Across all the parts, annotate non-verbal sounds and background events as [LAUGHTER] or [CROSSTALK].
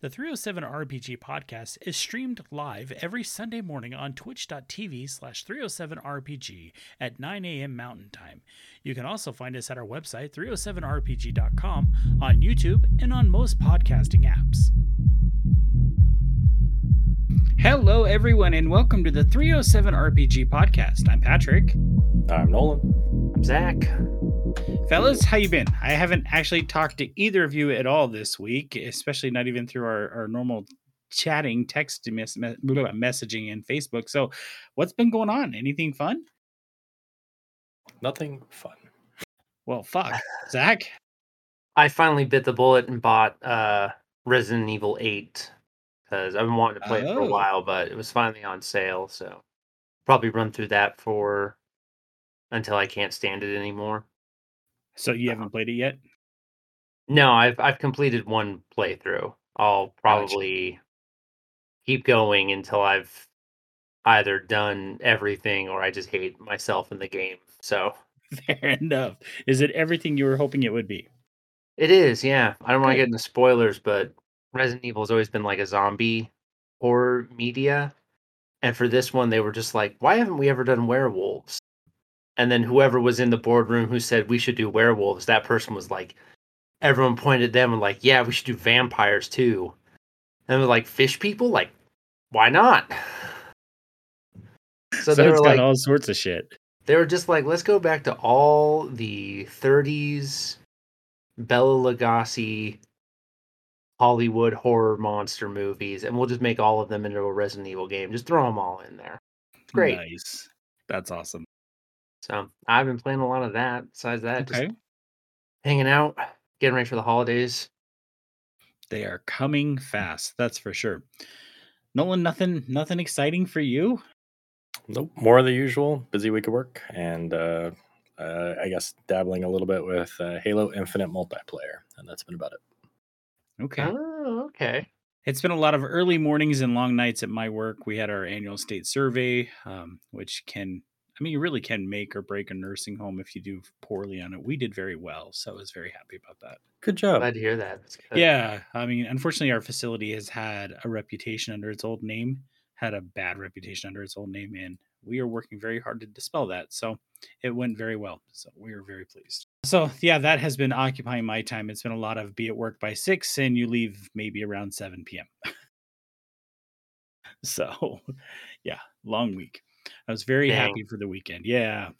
The 307 RPG podcast is streamed live every Sunday morning on twitch.tv slash 307RPG at 9 a.m. Mountain Time. You can also find us at our website, 307rpg.com, on YouTube, and on most podcasting apps. Hello, everyone, and welcome to the 307 RPG podcast. I'm Patrick. I'm Nolan. I'm Zach. Fellas, how you been? I haven't actually talked to either of you at all this week, especially not even through our, our normal chatting, text mes- me- messaging, and Facebook. So, what's been going on? Anything fun? Nothing fun. Well, fuck, [LAUGHS] Zach. I finally bit the bullet and bought uh, Resident Evil 8 because I've been wanting to play it for a Oh. while, but it was finally on sale. So probably run through that for until I can't stand it anymore. So you uh-huh. haven't played it yet? No, I've I've completed one playthrough. I'll probably keep going until I've either done everything or I just hate myself in the game. So [LAUGHS] Fair enough. Is it everything you were hoping it would be? It is, yeah. I don't want to get into spoilers, but Resident Evil has always been like a zombie horror media. And for this one, they were just like, why haven't we ever done werewolves? And then whoever was in the boardroom who said we should do werewolves, that person was like, everyone pointed at them and like, yeah, we should do vampires too. And they're like, fish people? Like, why not? [LAUGHS] So, So, they were like, all sorts of shit. they were just like, let's go back to all the 30s Bela Lugosi Hollywood horror monster movies, and we'll just make all of them into a Resident Evil game. Just throw them all in there. It's great. Nice. That's awesome. So I've been playing a lot of that. Besides that, Okay. just hanging out, getting ready for the holidays. They are coming fast. That's for sure. Nolan, nothing, nothing exciting for you. Nope. More of the usual. Busy week of work, and uh, uh, I guess dabbling a little bit with uh, Halo Infinite multiplayer, and that's been about it. Okay. Oh, okay. It's been a lot of early mornings and long nights at my work. We had our annual state survey, um, which can, I mean, you really can make or break a nursing home if you do poorly on it. We did very well, so I was very happy about that. Good job. Glad to hear that. Yeah, I mean, unfortunately, our facility has had a reputation under its old name, had a bad reputation under its old name, and we are working very hard to dispel that. So it went very well. So we are very pleased. So yeah, that has been occupying my time. It's been a lot of be at work by six, and you leave maybe around seven p.m. [LAUGHS] so [LAUGHS] yeah, long week. I was very Dang. happy for the weekend. Yeah.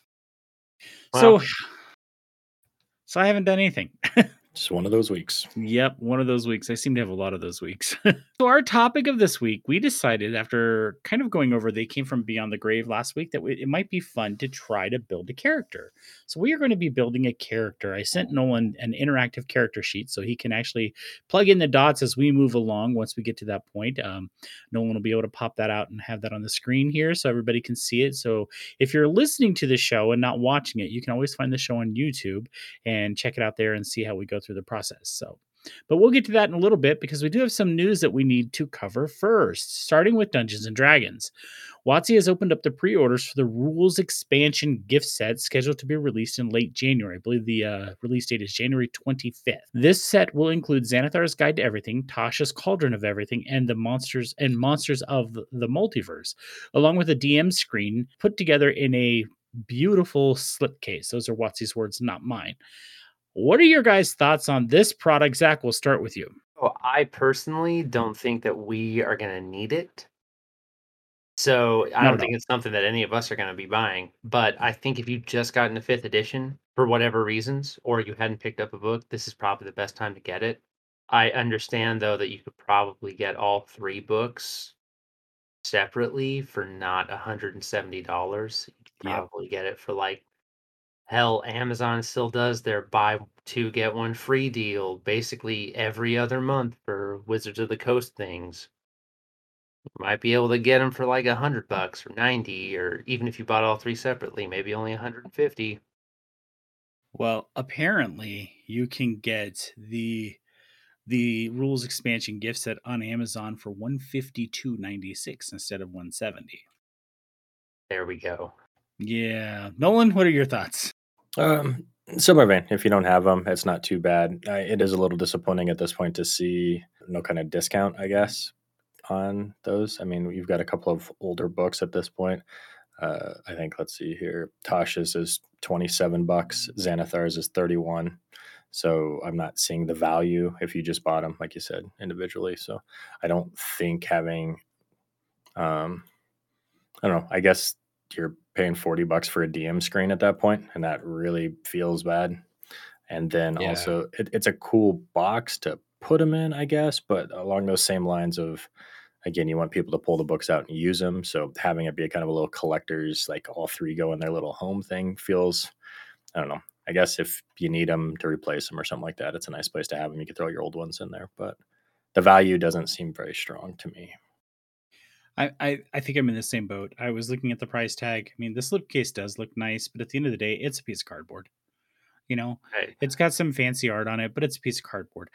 Wow. So [SIGHS] so I haven't done anything. [LAUGHS] Just one of those weeks. Yep, one of those weeks. I seem to have a lot of those weeks. [LAUGHS] so, our topic of this week, we decided after kind of going over, they came from Beyond the Grave last week, that it might be fun to try to build a character. So, we are going to be building a character. I sent Nolan an interactive character sheet so he can actually plug in the dots as we move along once we get to that point. Um, Nolan will be able to pop that out and have that on the screen here so everybody can see it. So, if you're listening to the show and not watching it, you can always find the show on YouTube and check it out there and see how we go through the process. So, but we'll get to that in a little bit because we do have some news that we need to cover first, starting with Dungeons and Dragons. WotC has opened up the pre-orders for the Rules expansion gift set scheduled to be released in late January. I believe the uh, release date is January 25th. This set will include Xanathar's Guide to Everything, Tasha's Cauldron of Everything, and the monsters and monsters of the multiverse, along with a DM screen put together in a beautiful slipcase. Those are WotC's words, not mine. What are your guys' thoughts on this product? Zach, we'll start with you. Well, I personally don't think that we are going to need it. So I don't think it's something that any of us are going to be buying. But I think if you just got into fifth edition for whatever reasons, or you hadn't picked up a book, this is probably the best time to get it. I understand though that you could probably get all three books separately for not $170. You could probably get it for like hell, Amazon still does their buy two get one free deal basically every other month for Wizards of the Coast things. You might be able to get them for like a hundred bucks or ninety, or even if you bought all three separately, maybe only 150. Well, apparently you can get the the rules expansion gift set on Amazon for 152.96 instead of 170. There we go. Yeah. Nolan, what are your thoughts? Um, Similar vein. If you don't have them, it's not too bad. Uh, it is a little disappointing at this point to see no kind of discount, I guess, on those. I mean, you've got a couple of older books at this point. Uh, I think let's see here. Tasha's is twenty seven bucks. Xanathar's is thirty one. So I'm not seeing the value if you just bought them, like you said, individually. So I don't think having, um, I don't know. I guess you're paying 40 bucks for a DM screen at that point, and that really feels bad. And then Yeah. also, it, it's a cool box to put them in, I guess, but along those same lines of, again, you want people to pull the books out and use them. So having it be a kind of a little collector's, like all three go in their little home thing feels, I don't know. I guess if you need them to replace them or something like that, it's a nice place to have them. You can throw your old ones in there, but the value doesn't seem very strong to me. I, I, I think I'm in the same boat. I was looking at the price tag. I mean, the slipcase does look nice, but at the end of the day, it's a piece of cardboard. You know, Right. it's got some fancy art on it, but it's a piece of cardboard.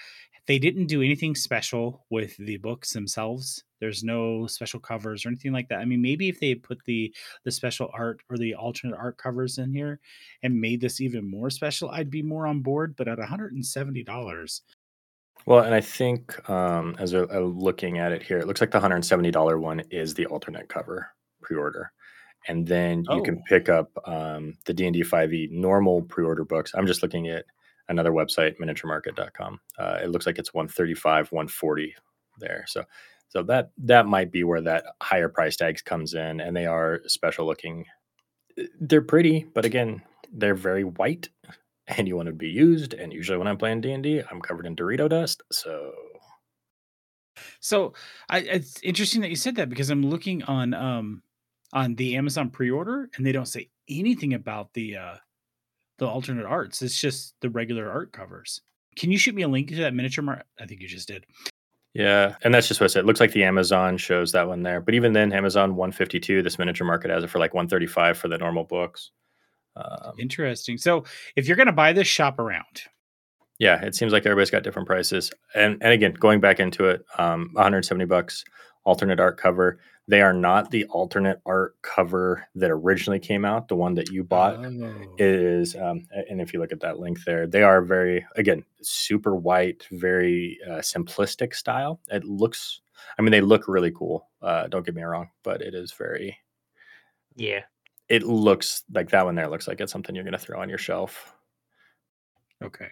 They didn't do anything special with the books themselves. There's no special covers or anything like that. I mean, maybe if they put the the special art or the alternate art covers in here and made this even more special, I'd be more on board. But at $170, Well, and I think um, as we're uh, looking at it here, it looks like the $170 one is the alternate cover pre-order. And then you can Oh. pick up um, the D&D 5e normal pre-order books. I'm just looking at another website, miniaturemarket.com. Uh, it looks like it's 135, 140 there. So so that that might be where that higher price tags comes in and they are special looking. They're pretty, but again, they're very white and you want to be used. And usually when I'm playing D and D, I'm covered in Dorito dust. So So I, it's interesting that you said that because I'm looking on um on the Amazon pre-order and they don't say anything about the uh the alternate arts. It's just the regular art covers. Can you shoot me a link to that miniature mar I think you just did. yeah, and that's just what I said. It looks like the Amazon shows that one there, but even then, Amazon 152. This miniature market has it for like 135 for the normal books. Um, Interesting. So if you're gonna buy this, shop around. yeah, it seems like everybody's got different prices. And and again, going back into it, um, 170 bucks alternate art cover. They are not the alternate art cover that originally came out. The one that you bought Oh. is um, and if you look at that link there they are very again super white very uh, simplistic style it looks i mean they look really cool uh, don't get me wrong but it is very Yeah. It looks like that one there looks like it's something you're going to throw on your shelf Okay.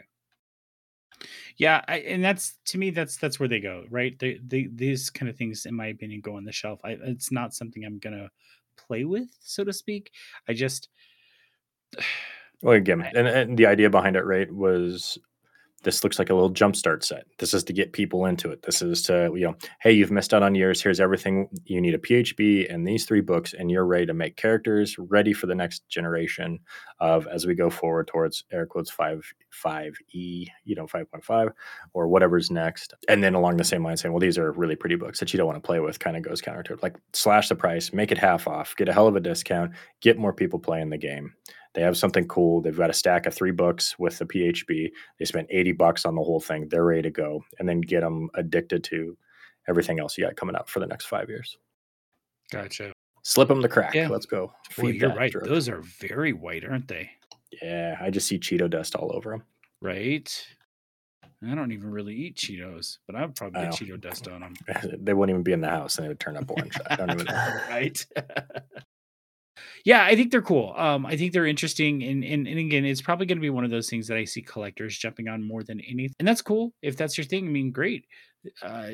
Yeah, I, and that's to me that's that's where they go, right? They, they these kind of things, in my opinion, go on the shelf. I, it's not something I'm gonna play with, so to speak. I just [SIGHS] well again and, and the idea behind it right was this looks like a little jumpstart set. This is to get people into it. This is to, you know, hey, you've missed out on years. Here's everything. You need a PHB and these three books, and you're ready to make characters ready for the next generation of as we go forward towards air quotes five five E, you know, five point five or whatever's next. And then along the same line saying, well, these are really pretty books that you don't want to play with, kind of goes counter to it. Like slash the price, make it half off, get a hell of a discount, get more people playing the game. They have something cool. They've got a stack of three books with the PHB. They spent 80 bucks on the whole thing. They're ready to go. And then get them addicted to everything else you got coming up for the next five years. gotcha. Slip them the crack. Yeah. Let's go. Well, you're right. drug. Those are very white, aren't they? Yeah, I just see Cheeto dust all over them. Right. I don't even really eat Cheetos, but I would probably get. Cheeto dust on them. [LAUGHS] they wouldn't even be in the house and they would turn up orange. I don't [LAUGHS] even know. right. [LAUGHS] yeah, I think they're cool. Um, I think they're interesting, and and, and again, it's probably going to be one of those things that I see collectors jumping on more than anything, and that's cool if that's your thing. I mean, great. Uh,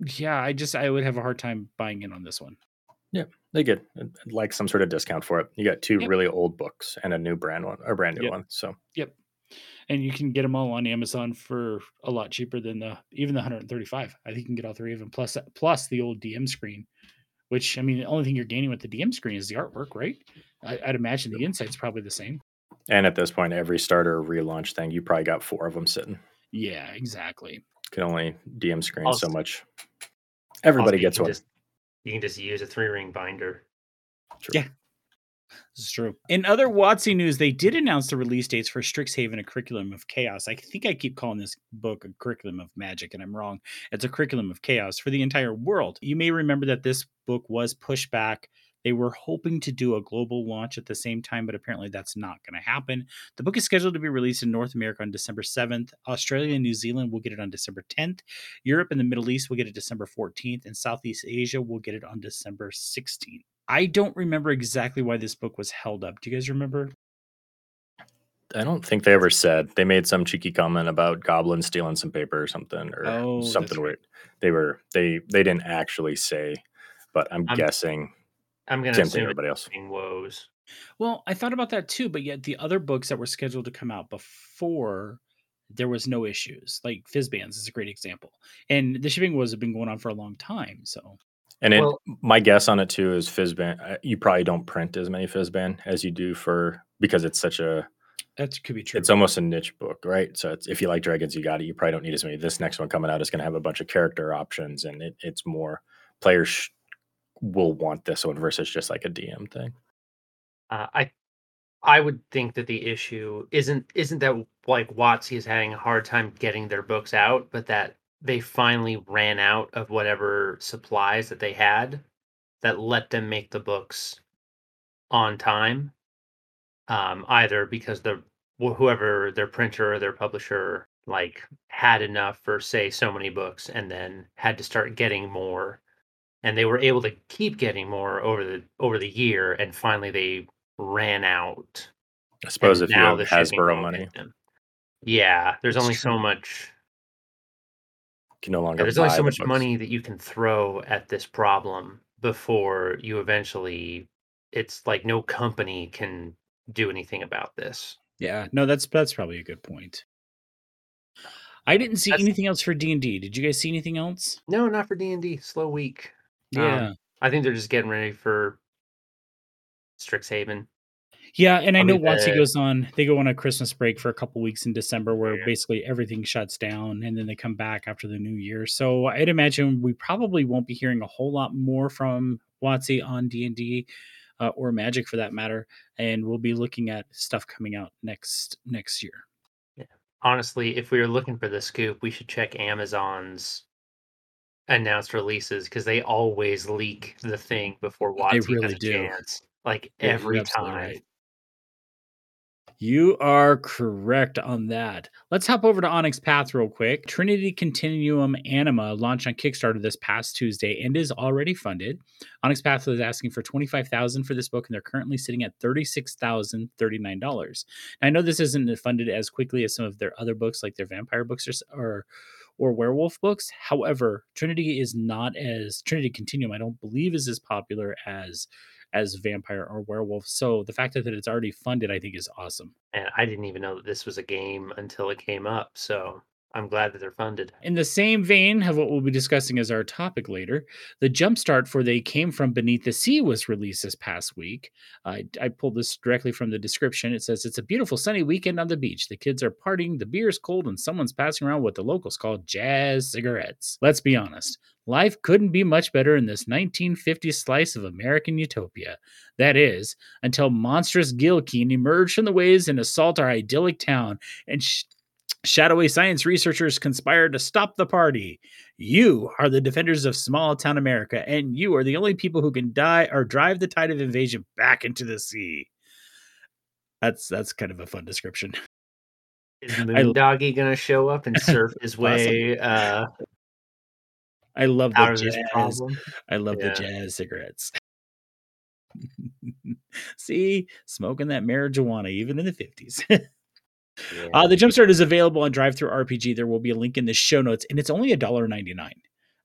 yeah, I just I would have a hard time buying in on this one. Yeah, they get uh, like some sort of discount for it. You got two Yep. really old books and a new brand one, or brand new Yep. one. So Yep. And you can get them all on Amazon for a lot cheaper than the even the 135. I think you can get all three of them plus plus the old DM screen, which I mean the only thing you're gaining with the DM screen is the artwork, right? I, I'd imagine the insight's probably the same. And at this point, every starter relaunch thing, you probably got four of them sitting. Yeah, exactly. Can only DM screen so much. Everybody Also, gets you one. Just, you can just use a three ring binder. Yeah. This is true. In other WotC news, they did announce the release dates for Strixhaven, a curriculum of chaos. I think I keep calling this book a curriculum of magic, and I'm wrong. It's a curriculum of chaos for the entire world. You may remember that this book was pushed back They were hoping to do a global launch at the same time, but apparently that's not going to happen. The book is scheduled to be released in North America on December 7th. Australia and New Zealand will get it on December 10th. Europe and the Middle East will get it December 14th, and Southeast Asia will get it on December 16th. I don't remember exactly why this book was held up. Do you guys remember? I don't think they ever said. They made some cheeky comment about goblins stealing some paper or something or Oh, something that's right. weird. They were they they didn't actually say, but I'm, I'm- guessing I'm gonna same thing everybody else. it's woes. Well, I thought about that too, but yet the other books that were scheduled to come out before there was no issues. Like Fizban's is a great example. And the shipping was been going on for a long time. So And it, Well- my guess on it too is Fizban. uh, You probably don't print as many Fizban as you do for because it's such a that could be true. it's almost a niche book, right? So it's, if you like dragons, you got it. You probably don't need as many. This next one coming out is going to have a bunch of character options, and it, it's more players sh- will want this one versus just like a DM thing. Uh, I I would think that the issue isn't isn't that like WotC is having a hard time getting their books out, but that they finally ran out of whatever supplies that they had that let them make the books on time. Um, either because the whoever their printer or their publisher like had enough for say so many books and then had to start getting more and they were able to keep getting more over the over the year and finally they ran out. I suppose and if you have the Hasbro money, yeah there's only so much can no longer. yeah, there's only so much books. money that you can throw at this problem before you eventually it's like no company can do anything about this yeah, no, that's that's probably a good point. I didn't see That's- anything else for D and D. Did you guys see anything else? no not for d&d slow week Um, Yeah, i think they're just getting ready for strixhaven yeah, and I know probably WotC the- goes on. They go on a Christmas break for a couple weeks in December, where Yeah. basically everything shuts down, and then they come back after the new year. So I'd imagine we probably won't be hearing a whole lot more from WotC on D and D uh, or Magic for that matter, and we'll be looking at stuff coming out next next year. honestly, if we were looking for the scoop, we should check Amazon's announced releases because they always leak the thing before WotC really has a do. chance. Like Yeah, every time. right. You are correct on that. Let's hop over to Onyx Path real quick. Trinity Continuum Anima launched on Kickstarter this past Tuesday and is already funded. Onyx Path was asking for 25,000 for this book, and they're currently sitting at thirty-six thousand thirty-nine dollars. I know this isn't funded as quickly as some of their other books, like their vampire books or or or werewolf books. However, Trinity is not as Trinity Continuum. I don't believe is as popular as as vampire or werewolf. So the fact that it's already funded, I think, is awesome. And I didn't even know that this was a game until it came up. So I'm glad that they're funded. In the same vein of what we'll be discussing as our topic later, the jumpstart for They Came From Beneath the Sea was released this past week. I, I pulled this directly from the description. It says, It's a beautiful sunny weekend on the beach. The kids are partying, the beer is cold, and someone's passing around what the locals call jazz cigarettes. Let's be honest. Life couldn't be much better in this 1950s slice of American utopia. That is, until monstrous Gilkeen emerge from the waves and assault our idyllic town and sh- shadowy science researchers conspire to stop the party. You are the defenders of small town America, and you are the only people who can die or drive the tide of invasion back into the sea. That's that's kind of a fun description. Is Moondoggy gonna show up and surf his [LAUGHS] way uh, I love the jazz. problem? I love Yeah. the jazz cigarettes. [LAUGHS] See, smoking that marijuana even in the 50s. [LAUGHS] Yeah. Uh, the jumpstart is available on DriveThruRPG. There will be a link in the show notes, and it's only $1.99.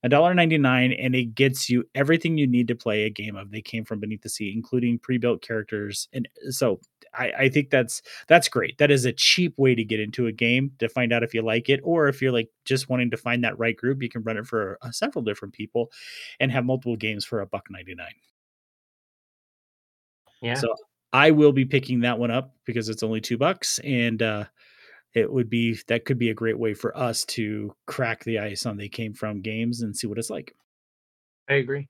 $1.99, and it gets you everything you need to play a game of They Came From Beneath the Sea, including pre-built characters. And so I, I think that's that's great. That is a cheap way to get into a game to find out if you like it, or if you're like just wanting to find that right group, you can run it for uh, several different people and have multiple games for a buck 99. yeah. So I will be picking that one up because it's only two bucks, and uh, it would be that could be a great way for us to crack the ice on they came from games and see what it's like. I agree.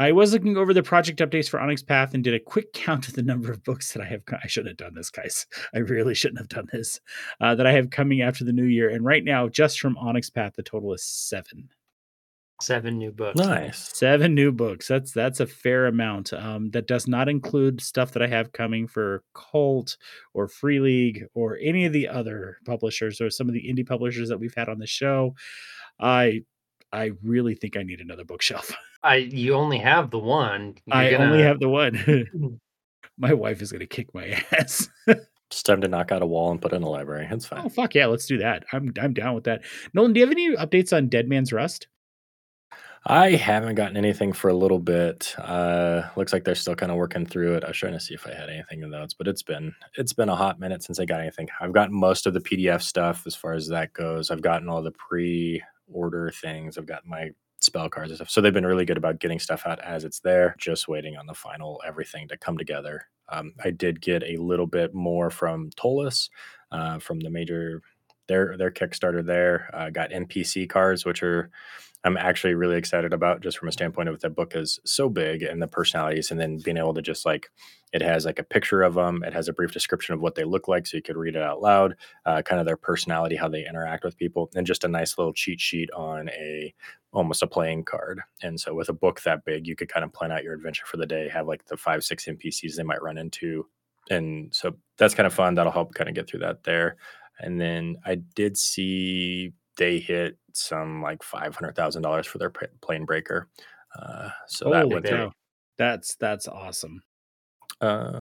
I was looking over the project updates for Onyx Path and did a quick [LAUGHS] count of the number of books that I have. I shouldn't have done this, guys. [LAUGHS] I really shouldn't have done this. Uh, that I have coming after the new year, and right now, just from Onyx Path, the total is seven. Seven new books. Nice. Seven new books. That's that's a fair amount. Um, that does not include stuff that I have coming for Kult or Free League or any of the other publishers or some of the indie publishers that we've had on the show. I I really think I need another bookshelf. [LAUGHS] I you only have the one. You're I only gonna- have the one. [LAUGHS] my wife is gonna kick my [LAUGHS] ass. It's time to knock out a wall and put in a library. It's fine. oh fuck yeah, let's do that. I'm I'm down with that. Nolan, do you have any updates on Dead Man's Rust? I haven't gotten anything for a little bit. Uh, looks like they're still kind of working through it. I was trying to see if I had anything in those, but it's been it's been a hot minute since I got anything. I've gotten most of the PDF stuff as far as that goes. I've gotten all the pre-order things. I've gotten my spell cards and stuff. So they've been really good about getting stuff out as it's there. Just waiting on the final everything to come together. Um, I did get a little bit more from Ptolus, uh, from the major their their Kickstarter there. Uh, got NPC cards, which are I'm actually really excited about just from a standpoint of that book is so big and the personalities, and then being able to just like it has like a picture of them, it has a brief description of what they look like, so you could read it out loud, uh, kind of their personality, how they interact with people, and just a nice little cheat sheet on a almost a playing card. And so with a book that big, you could kind of plan out your adventure for the day, have like the five six NPCs they might run into, and so that's kind of fun. That'll help kind of get through that there. And then I did see they hit some like five hundred thousand dollars for their Planebreaker. Uh, so that went cow. That's that's awesome. Uh,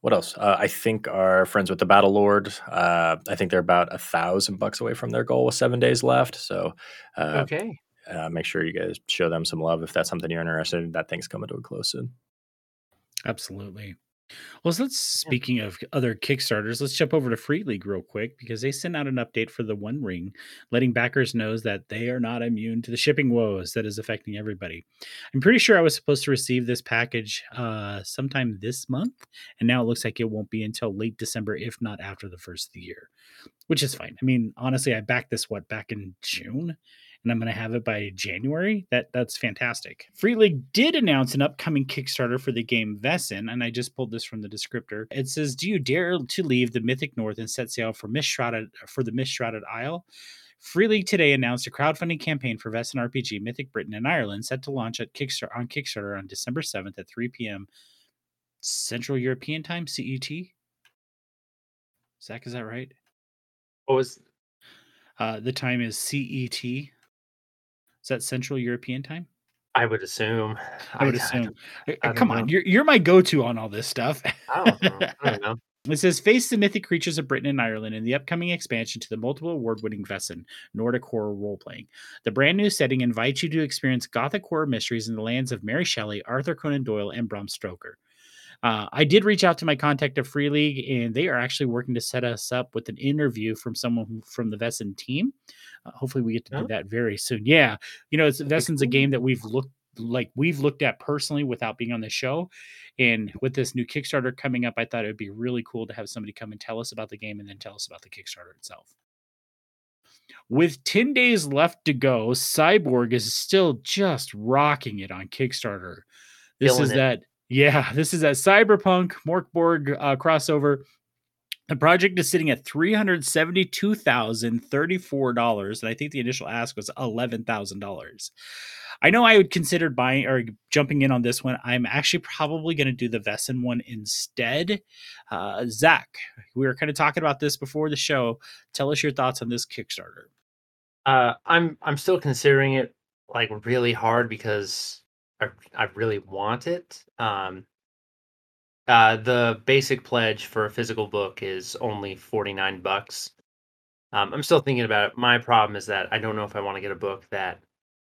what else? Uh, I think our friends with the Battle Lord. Uh, I think they're about a thousand bucks away from their goal with seven days left. So uh, Okay. uh, make sure you guys show them some love if that's something you're interested in. That thing's coming to a close soon. Absolutely. Well, so let's speaking of other Kickstarters, let's jump over to Free League real quick because they sent out an update for the One Ring, letting backers knows that they are not immune to the shipping woes that is affecting everybody. I'm pretty sure I was supposed to receive this package uh, sometime this month, and now it looks like it won't be until late December, if not after the first of the year, which is fine. I mean, honestly, I backed this what back in June, and I'm going to have it by January. That that's fantastic. Free League did announce an upcoming Kickstarter for the game Vaesen, and I just pulled this from the descriptor. It says, "Do you dare to leave the Mythic North and set sail for Mistshrouded for the Mistshrouded Isle?" Free League today announced a crowdfunding campaign for Vaesen RPG Mythic Britain and Ireland set to launch at Kickstarter on Kickstarter on December 7th at 3 p.m. Central European Time (CET). Zach, is that right? What was Uh, the time is CET. Is that Central European Time? I would assume. I would I assume. I don't Come on, you're you're my go-to on all this stuff. I don't know. I don't [LAUGHS] know. It says face the mythic creatures of Britain and Ireland in the upcoming expansion to the multiple award-winning Vaesen Nordic horror role-playing. The brand new setting invites you to experience gothic horror mysteries in the lands of Mary Shelley, Arthur Conan Doyle, and Bram Stoker. Uh, I did reach out to my contact at Free League, and they are actually working to set us up with an interview from someone from the Vaesen team. Uh, hopefully, we get to Oh. do that very soon. Yeah, you know, it's, Vaesen's a game that we've looked like we've looked at personally without being on the show. And with this new Kickstarter coming up, I thought it would be really cool to have somebody come and tell us about the game and then tell us about the Kickstarter itself. With 10 days left to go, Cyborg is still just rocking it on Kickstarter. This Killing is it. that, yeah, this is a Cyberpunk Morkborg uh, crossover. The project is sitting at $372,034, and I think the initial ask was $11,000. I know I would consider buying or jumping in on this one. I'm actually probably going to do the Vaesen one instead. Uh, Zach, we were kind of talking about this before the show. Tell us your thoughts on this Kickstarter. Uh, I'm I'm still considering it like really hard because I I really want it. Um, uh, the basic pledge for a physical book is only forty nine bucks. Um, I'm still thinking about it. My problem is that I don't know if I want to get a book that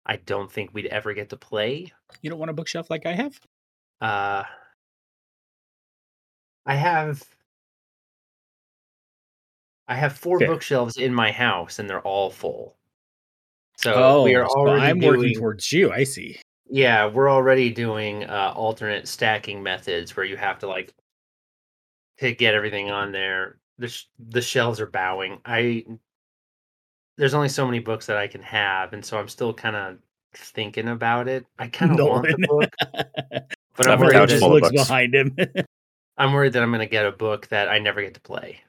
I don't think we'd ever get to play. You don't want a bookshelf like I have? Uh, I have I have four Fair. bookshelves in my house, and they're all full. So we are Oh, so already I'm doing, working towards you. I see. Yeah, we're already doing uh, alternate stacking methods where you have to like to get everything on there. The sh- the shelves are bowing. I there's only so many books that I can have, and so I'm still kind of thinking about it. I [LAUGHS] kind of want the book, [LAUGHS] but I'm have a Everyone worried, that, looks books. behind him. [LAUGHS] I'm worried that I'm going to get a book that I never get to play.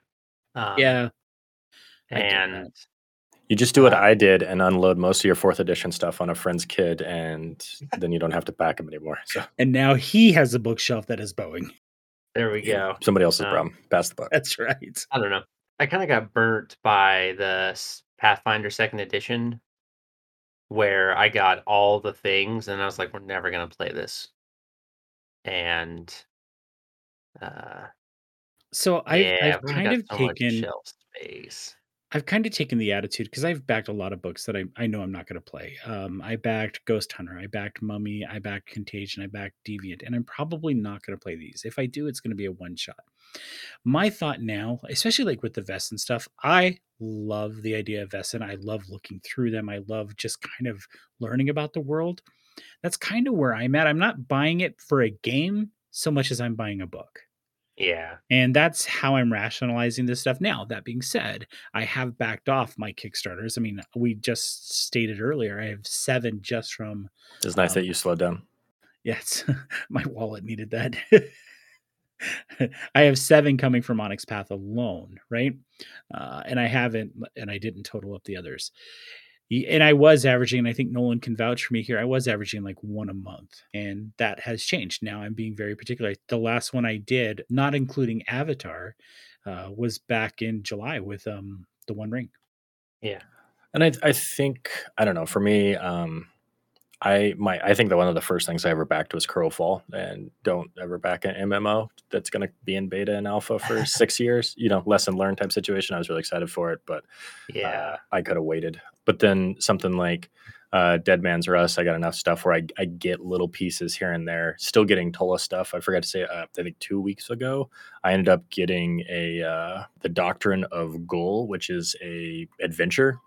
Um, yeah. I and You just do what Uh, I did and unload most of your fourth edition stuff on a friend's kid, and then you don't have to pack him anymore. So And now he has a bookshelf that is bowing. There we go. somebody else's Um, problem. Pass the buck. That's right. I don't know. I kind of got burnt by the Pathfinder second edition where I got all the things and I was like, we're never going to play this. And uh So I've, yeah, I've kind of so taken shelf space. I've kind of taken the attitude because I've backed a lot of books that I, I know I'm not going to play. Um, I backed Ghost Hunter, I backed Mummy, I backed Contagion, I backed Deviant, and I'm probably not going to play these. If I do, it's going to be a one shot. My thought now, especially like with the vests and stuff, I love the idea of vests and I love looking through them. I love just kind of learning about the world. That's kind of where I'm at. I'm not buying it for a game so much as I'm buying a book. Yeah. And that's how I'm rationalizing this stuff. Now, that being said, I have backed off my Kickstarters. I mean, we just stated earlier, I have seven just from, It's nice um, that you slowed down. yes, [LAUGHS] my wallet needed that. [LAUGHS] I have seven coming from Onyx Path alone, right? Uh, and I haven't, and I didn't total up the others. And I was averaging, and I think Nolan can vouch for me here. I was averaging like one a month, and that has changed. Now I'm being very particular. The last one I did, not including Avatar, uh, was back in July with um the One Ring. Yeah. And I, I think I don't know. For me, um, I my I think that one of the first things I ever backed was Crowfall, and don't ever back an MMO that's going to be in beta and alpha for [LAUGHS] six years. You know, lesson learned type situation. I was really excited for it, but Yeah. uh, I could have waited. But then something like uh, Dead Man's Rust, I got enough stuff where I, I get little pieces here and there. Still getting Ptolus stuff. I forgot to say, uh, I think two weeks ago, I ended up getting a uh, the Doctrine of Goal, which is a adventure.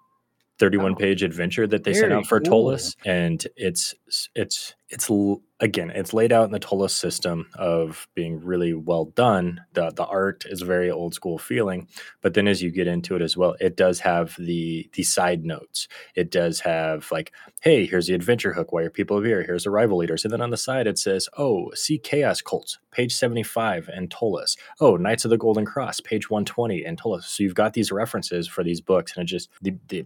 31 Oh. page adventure that they sent out for cool. Ptolus and it's it's it's again it's laid out in the Ptolus system of being really well done. The the art is very old school feeling but then as you get into it as well it does have the the side notes. It does have like hey here's the adventure hook. Why are people here? Here's the rival leaders and then on the side it says oh see chaos cults page 75 and Ptolus oh knights of the golden cross page 120 and Ptolus so you've got these references for these books and it just the the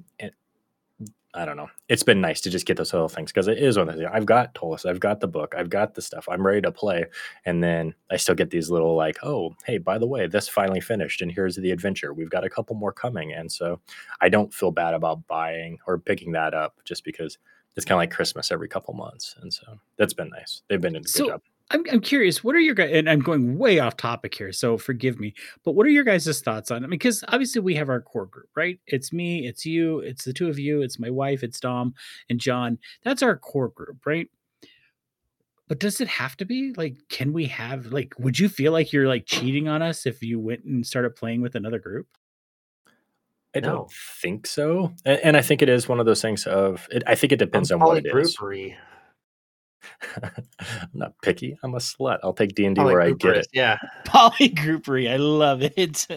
I don't know. It's been nice to just get those little things because it is one of the things I've got Ptolus, I've got the book, I've got the stuff, I'm ready to play, and then I still get these little like, oh, hey, by the way, this finally finished, and here's the adventure. We've got a couple more coming, and so I don't feel bad about buying or picking that up just because it's kind of like Christmas every couple months, and so that's been nice. They've been a good So, job. I'm, I'm curious, what are your guys, and I'm going way off topic here, so forgive me, but what are your guys' thoughts on it? I mean Because obviously we have our core group, right? It's me, it's you, it's the two of you, it's my wife, it's Dom and John. That's our core group, right? But does it have to be? Like, can we have, like, would you feel like you're like cheating on us if you went and started playing with another group? I don't think so, and, and I think it is one of those things of. It, I think it depends I'm on what it is. Polygroupery. [LAUGHS] I'm not picky. I'm a slut. I'll take D and D where I get it. Yeah. [LAUGHS] Polygroupery, I love it. [LAUGHS]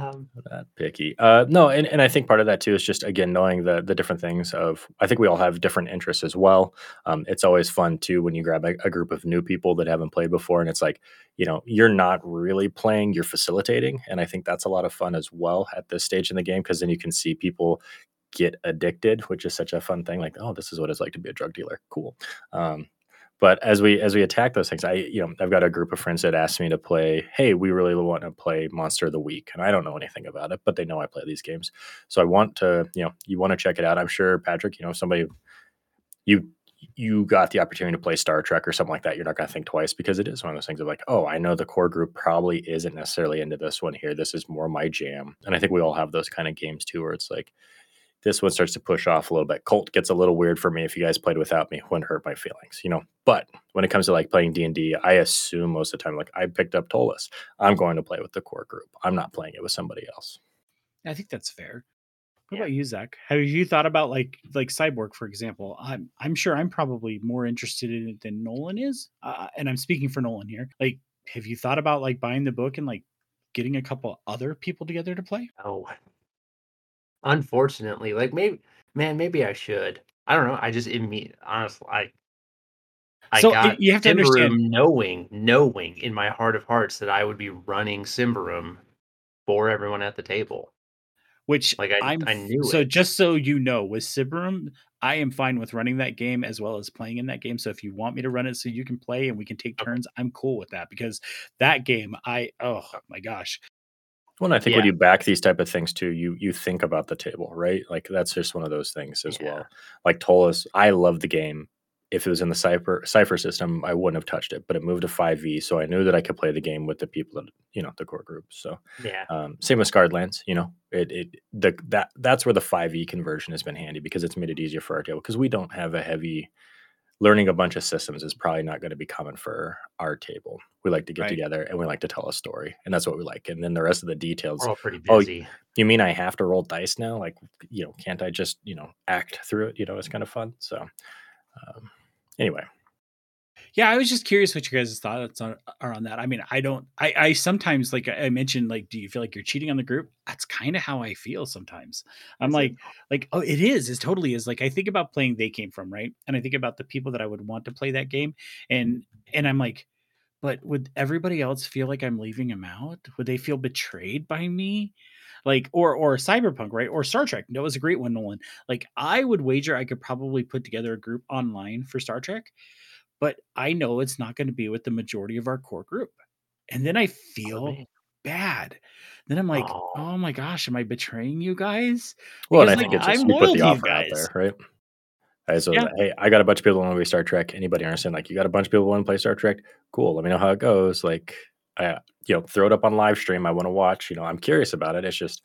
Um, Not picky. Uh, no, and, and I think part of that too is just again knowing the the different things of. I think we all have different interests as well. Um, it's always fun too when you grab a, a group of new people that haven't played before, and it's like you know you're not really playing, you're facilitating, and I think that's a lot of fun as well at this stage in the game because then you can see people get addicted, which is such a fun thing. Like, oh, this is what it's like to be a drug dealer. Cool. Um, but as we as we attack those things, I you know I've got a group of friends that asked me to play. Hey, we really want to play Monster of the Week, and I don't know anything about it, but they know I play these games, so I want to you know you want to check it out. I'm sure Patrick, you know somebody you you got the opportunity to play Star Trek or something like that, you're not going to think twice because it is one of those things of like, oh, I know the core group probably isn't necessarily into this one here. This is more my jam, and I think we all have those kind of games too, where it's like this one starts to push off a little bit. Colt gets a little weird for me if you guys played without me. Wouldn't hurt my feelings, you know. But when it comes to like playing D and D, I assume most of the time, like I picked up Ptolus, I'm going to play with the core group. I'm not playing it with somebody else. I think that's fair. What Yeah. about you, Zach? Have you thought about like like Cyborg, for example? I'm I'm sure I'm probably more interested in it than Nolan is, uh, and I'm speaking for Nolan here. Like, have you thought about like buying the book and like getting a couple other people together to play? oh. Unfortunately, like maybe, man, maybe I should. I don't know. I just immediately, honestly, I. I So, got you have to understand- knowing, knowing in my heart of hearts that I would be running Symbaroum for everyone at the table. which Like, I- I'm I knew so it. just so you know with Symbaroum, I am fine with running that game as well as playing in that game. So if you want me to run it so you can play and we can take turns, I'm cool with that because that game, I oh uh my gosh, Well, I think when you back these type of things too, you you think about the table, right? Like that's just one of those things as Yeah. well. Like Ptolus, I love the game. If it was in the Cypher Cypher system, I wouldn't have touched it, but it moved to five V, so I knew that I could play the game with the people that you know the core group. So Yeah. um, same with Scarred Lands, you know, it it the that that's where the five E conversion has been handy because it's made it easier for our table because we don't have a heavy learning a bunch of systems is probably not going to be common for our table. We like to get Right. together and we like to tell a story, and that's what we like. And then the rest of the details We're all pretty Oh, you mean I have to roll dice now? Like, you know, can't I just, you know, act through it? You know, it's kind of fun. So, um, anyway, Yeah, I was just curious what you guys' thoughts on, are on that. I mean, I don't. I, I sometimes like I mentioned, like, do you feel like you're cheating on the group? That's kind of how I feel sometimes. I'm like, like, oh, it is. It totally is. Like, I think about playing they came from right, and I think about the people that I would want to play that game, mm-hmm. and and I'm like, but would everybody else feel like I'm leaving them out? Would they feel betrayed by me? Like, or or Cyberpunk, right? Or Star Trek. That was a great one, Nolan. Like, I would wager I could probably put together a group online for Star Trek but I know it's not going to be with the majority of our core group. And then I oh, feel man. bad. Then I'm like, Aw. oh my gosh, am I betraying you guys? well, and I Because, think it's just I'm you put the offer out there, right? Hey, so Yeah. hey, I got a bunch of people who want to play Star Trek. Anybody understand? Like, you got a bunch of people who want to play Star Trek? Cool. Let me know how it goes. Like, I, you know, throw it up on live stream. I want to watch. You know, I'm curious about it. It's just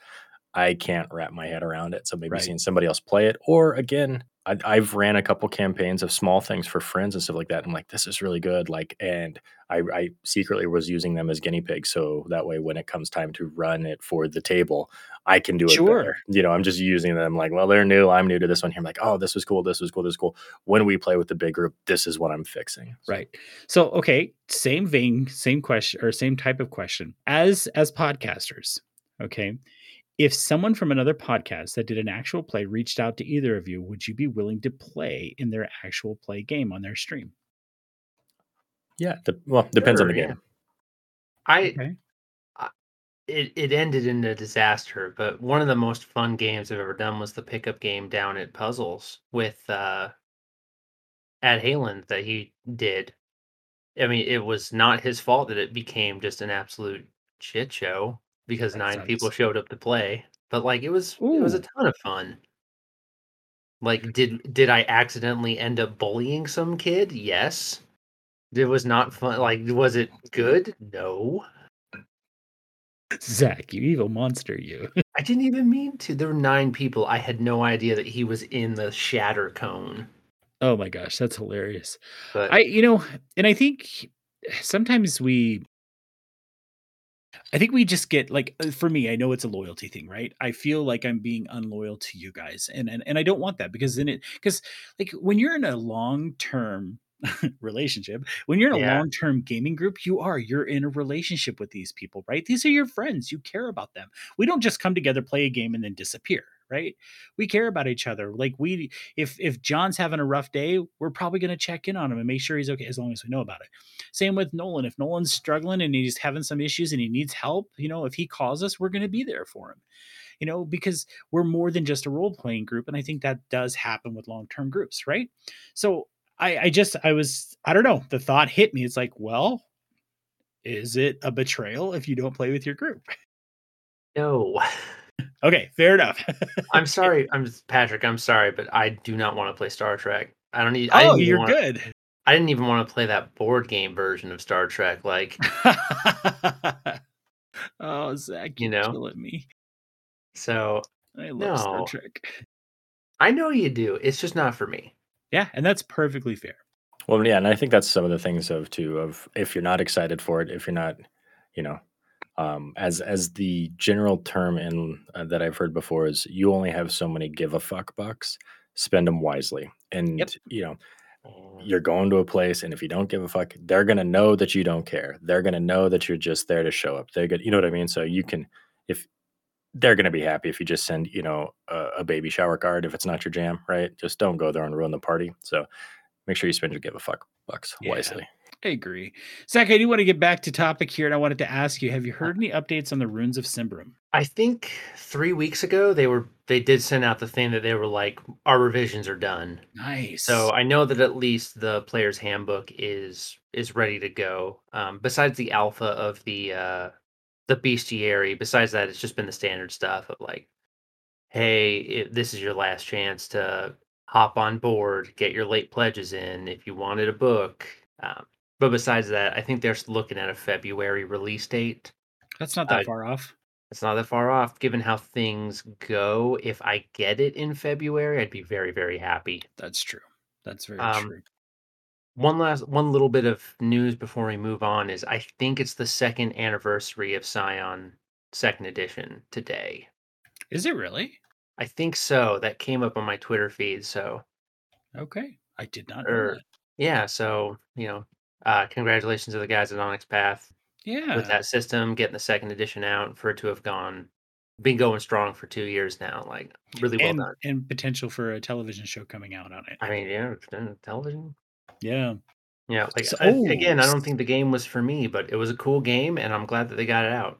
I can't wrap my head around it. So maybe Right. seeing somebody else play it, or again, I, I've ran a couple campaigns of small things for friends and stuff like that. I'm like, this is really good. Like, and I, I secretly was using them as guinea pigs, so that way when it comes time to run it for the table, I can do it Sure. better. You know, I'm just using them like, well, they're new. I'm new to this one here. I'm like, oh, this was cool. This was cool. This was cool. When we play with the big group, this is what I'm fixing. So, Right. So, okay, same vein, same question or same type of question. As as podcasters, okay, if someone from another podcast that did an actual play reached out to either of you, would you be willing to play in their actual play game on their stream? Yeah. de- well, depends on the Sure, yeah. game. I Okay. it, it ended in a disaster, but one of the most fun games I've ever done was the pickup game down at Puzzles with uh Ad Halen that he did. I mean, it was not his fault that it became just an absolute shit show because That nine people showed up to play. But like it was it was a ton of fun. Like did did I accidentally end up bullying some kid? Yes. It was not fun. Like was it good? No. Zach, you evil monster, you. [LAUGHS] I didn't even mean to. There were nine people. I had no idea that he was in the shatter cone. oh my gosh, that's hilarious. But I, you know, and I think sometimes we, I think we just get like, uh, for me, I know it's a loyalty thing, right? I feel like I'm being unloyal to you guys, and and and I don't want that because then it, because like when you're in a long term [LAUGHS] relationship, when you're in a Yeah. long term gaming group, you are you're in a relationship with these people, right? These are your friends. You care about them. We don't just come together, play a game, and then disappear. Right? We care about each other. Like we, if if John's having a rough day, we're probably going to check in on him and make sure he's okay as long as we know about it. Same with Nolan. If Nolan's struggling and he's having some issues and he needs help, you know, if he calls us, we're going to be there for him. You know, because we're more than just a role playing group, and I think that does happen with long term groups, right? So I, I just, I was, I don't know. The thought hit me. It's like, well, is it a betrayal if you don't play with your group? no. Okay, fair enough. [LAUGHS] I'm sorry. I'm Patrick. I'm sorry, but I do not want to play Star Trek. I don't need. Oh, didn't you're wanna- good. I didn't even want to play that board game version of Star Trek. Like, [LAUGHS] oh, Zach, You you're know? killing me. so I love Star Trek. I know you do. It's just not for me. Yeah, and that's perfectly fair. Well, yeah, and I think that's some of the things of too of if you're not excited for it, if you're not, you know, um, as as the general term in uh, that I've heard before is you only have so many give a fuck bucks. Spend them wisely, and Yep. you know you're going to a place, and if you don't give a fuck, they're gonna know that you don't care. They're gonna know that you're just there to show up. They're good, you know what I mean. So you can, if they're gonna be happy if you just send, you know, a, a baby shower card if it's not your jam, right? Just don't go there and ruin the party. So make sure you spend your give a fuck bucks Yeah. wisely. I agree. Zach, I do want to get back to topic here, and I wanted to ask you: Have you heard any updates on the Ruins of Symbaroum? I think three weeks ago they were they did send out the thing that they were like, our revisions are done. Nice. So I know that at least the player's handbook is is ready to go. Um, besides the alpha of the uh, the bestiary, besides that, it's just been the standard stuff of like, hey, it, this is your last chance to hop on board, get your late pledges in if you wanted a book. Um, but besides that, I think they're looking at a February release date. that's not that uh, far off. It's not that far off, given how things go. If I get it in February, I'd be very, very happy. That's true. That's very Um, true. One last, one little bit of news before we move on is I think it's the second anniversary of Scion Second Edition today. Is it really? I think so. That came up on my Twitter feed. So Okay, I did not Or- that. yeah, so you know, uh, congratulations to the guys at Onyx Path Yeah, with that system getting the second edition out for it to have gone, been going strong for two years now. Like really well and done. and potential for a television show coming out on it. I mean, yeah, television. Yeah. Yeah, like So- I- again, I oh, don't think the game was for me, but it was a cool game, and I'm glad that they got it out.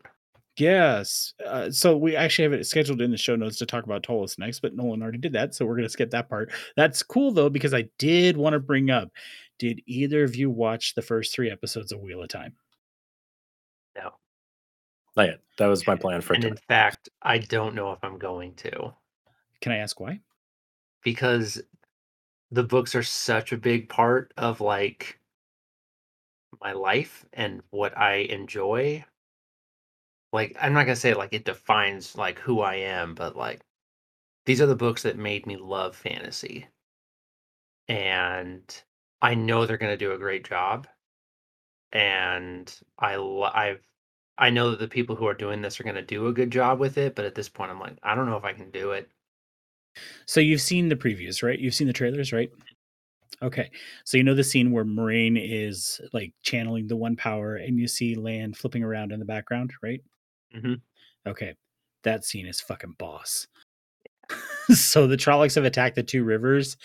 Yes. Uh, so we actually have it scheduled in the show notes to talk about Ptolus next, but Nolan already did that, so we're gonna skip that part. That's cool though because I did want to bring up. Did either of you watch the first three episodes of Wheel of Time? No, Not yet. That was my plan for and in fact, I don't know if I'm going to Can I ask why? because the books are such a big part of like my life and what I enjoy. Like, I'm not gonna say like it defines like who I am, but like these are the books that made me love fantasy. And I know they're gonna do a great job. And I I've I know that the people who are doing this are gonna do a good job with it, but at this point I'm like, I don't know if I can do it. So you've seen the previews, right? You've seen the trailers, right? Okay. So you know the scene where Moiraine is like channeling the one power and you see Lan flipping around in the background, right? Mhm. Okay. That scene is fucking boss. [LAUGHS] so the Trollocs have attacked the two rivers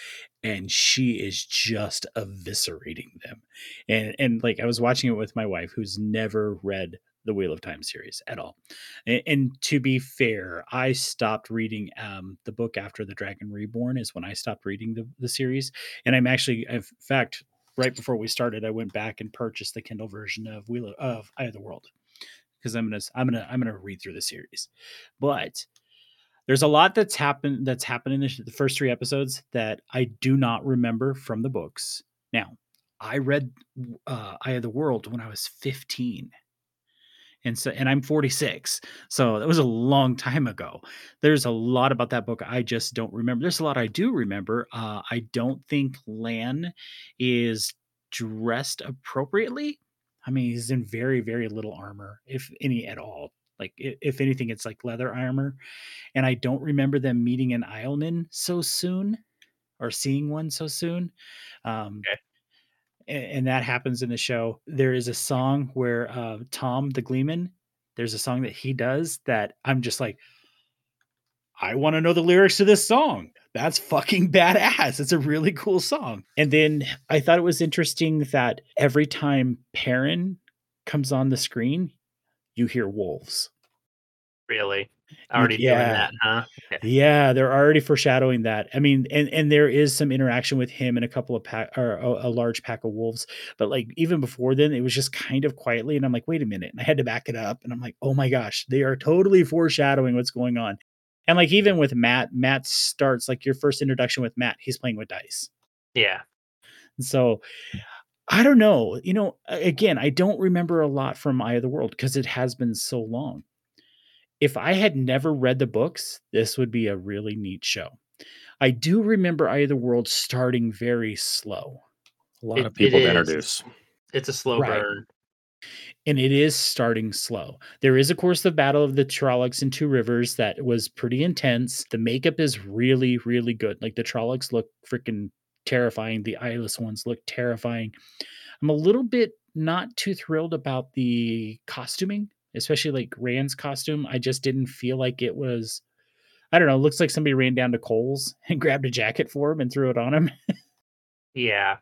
and she is just eviscerating them. And and like I was watching it with my wife who's never read the Wheel of Time series at all. And, and to be fair, I stopped reading um, the book after the Dragon Reborn is when I stopped reading the, the series. And I'm actually, in fact, right before we started, I went back and purchased the Kindle version of Wheel of, of Eye of the World because I'm gonna I'm gonna I'm gonna read through the series. But there's a lot that's happened that's happened in the, the first three episodes that I do not remember from the books. Now, I read uh, Eye of the World when I was 15 and so and I'm 46. So that was a long time ago. There's a lot about that book I just don't remember. There's a lot I do remember. Uh, I don't think Lan is dressed appropriately. I mean, he's in very very little armor, if any at all. Like if anything, it's like leather armor. And I don't remember them meeting an Aielman so soon, or seeing one so soon. Um, Okay. and that happens in the show. There is a song where uh, Tom the Gleeman, there's a song that he does that I'm just like, I want to know the lyrics to this song. That's fucking badass. It's a really cool song. And then I thought it was interesting that every time Perrin comes on the screen, you hear wolves. Really? Already doing yeah. that, huh? Okay. Yeah, they're already foreshadowing that. I mean, and and there is some interaction with him and a couple of pack or a, a large pack of wolves, but like even before then, it was just kind of quietly, and I'm like, wait a minute, and I had to back it up, and I'm like, oh my gosh, they are totally foreshadowing what's going on, and like even with Mat, Mat starts like your first introduction with Mat, he's playing with dice, Yeah. and so. I don't know. You know, again, I don't remember a lot from Eye of the World because it has been so long. If I had never read the books, this would be a really neat show. I do remember Eye of the World starting very slow. A lot It- of people to introduce. It's a slow Right. burn. and it is starting slow. There is, of course, the Battle of the Trollocs and Two Rivers that was pretty intense. The makeup is really, really good. Like the Trollocs look freaking terrifying. The eyeless ones look terrifying. I'm a little bit not too thrilled about the costuming, especially like Rand's costume. I just didn't feel like it was. I don't know. It looks like somebody ran down to Kohl's [LAUGHS] and grabbed a jacket for him and threw it on him. [LAUGHS] Yeah.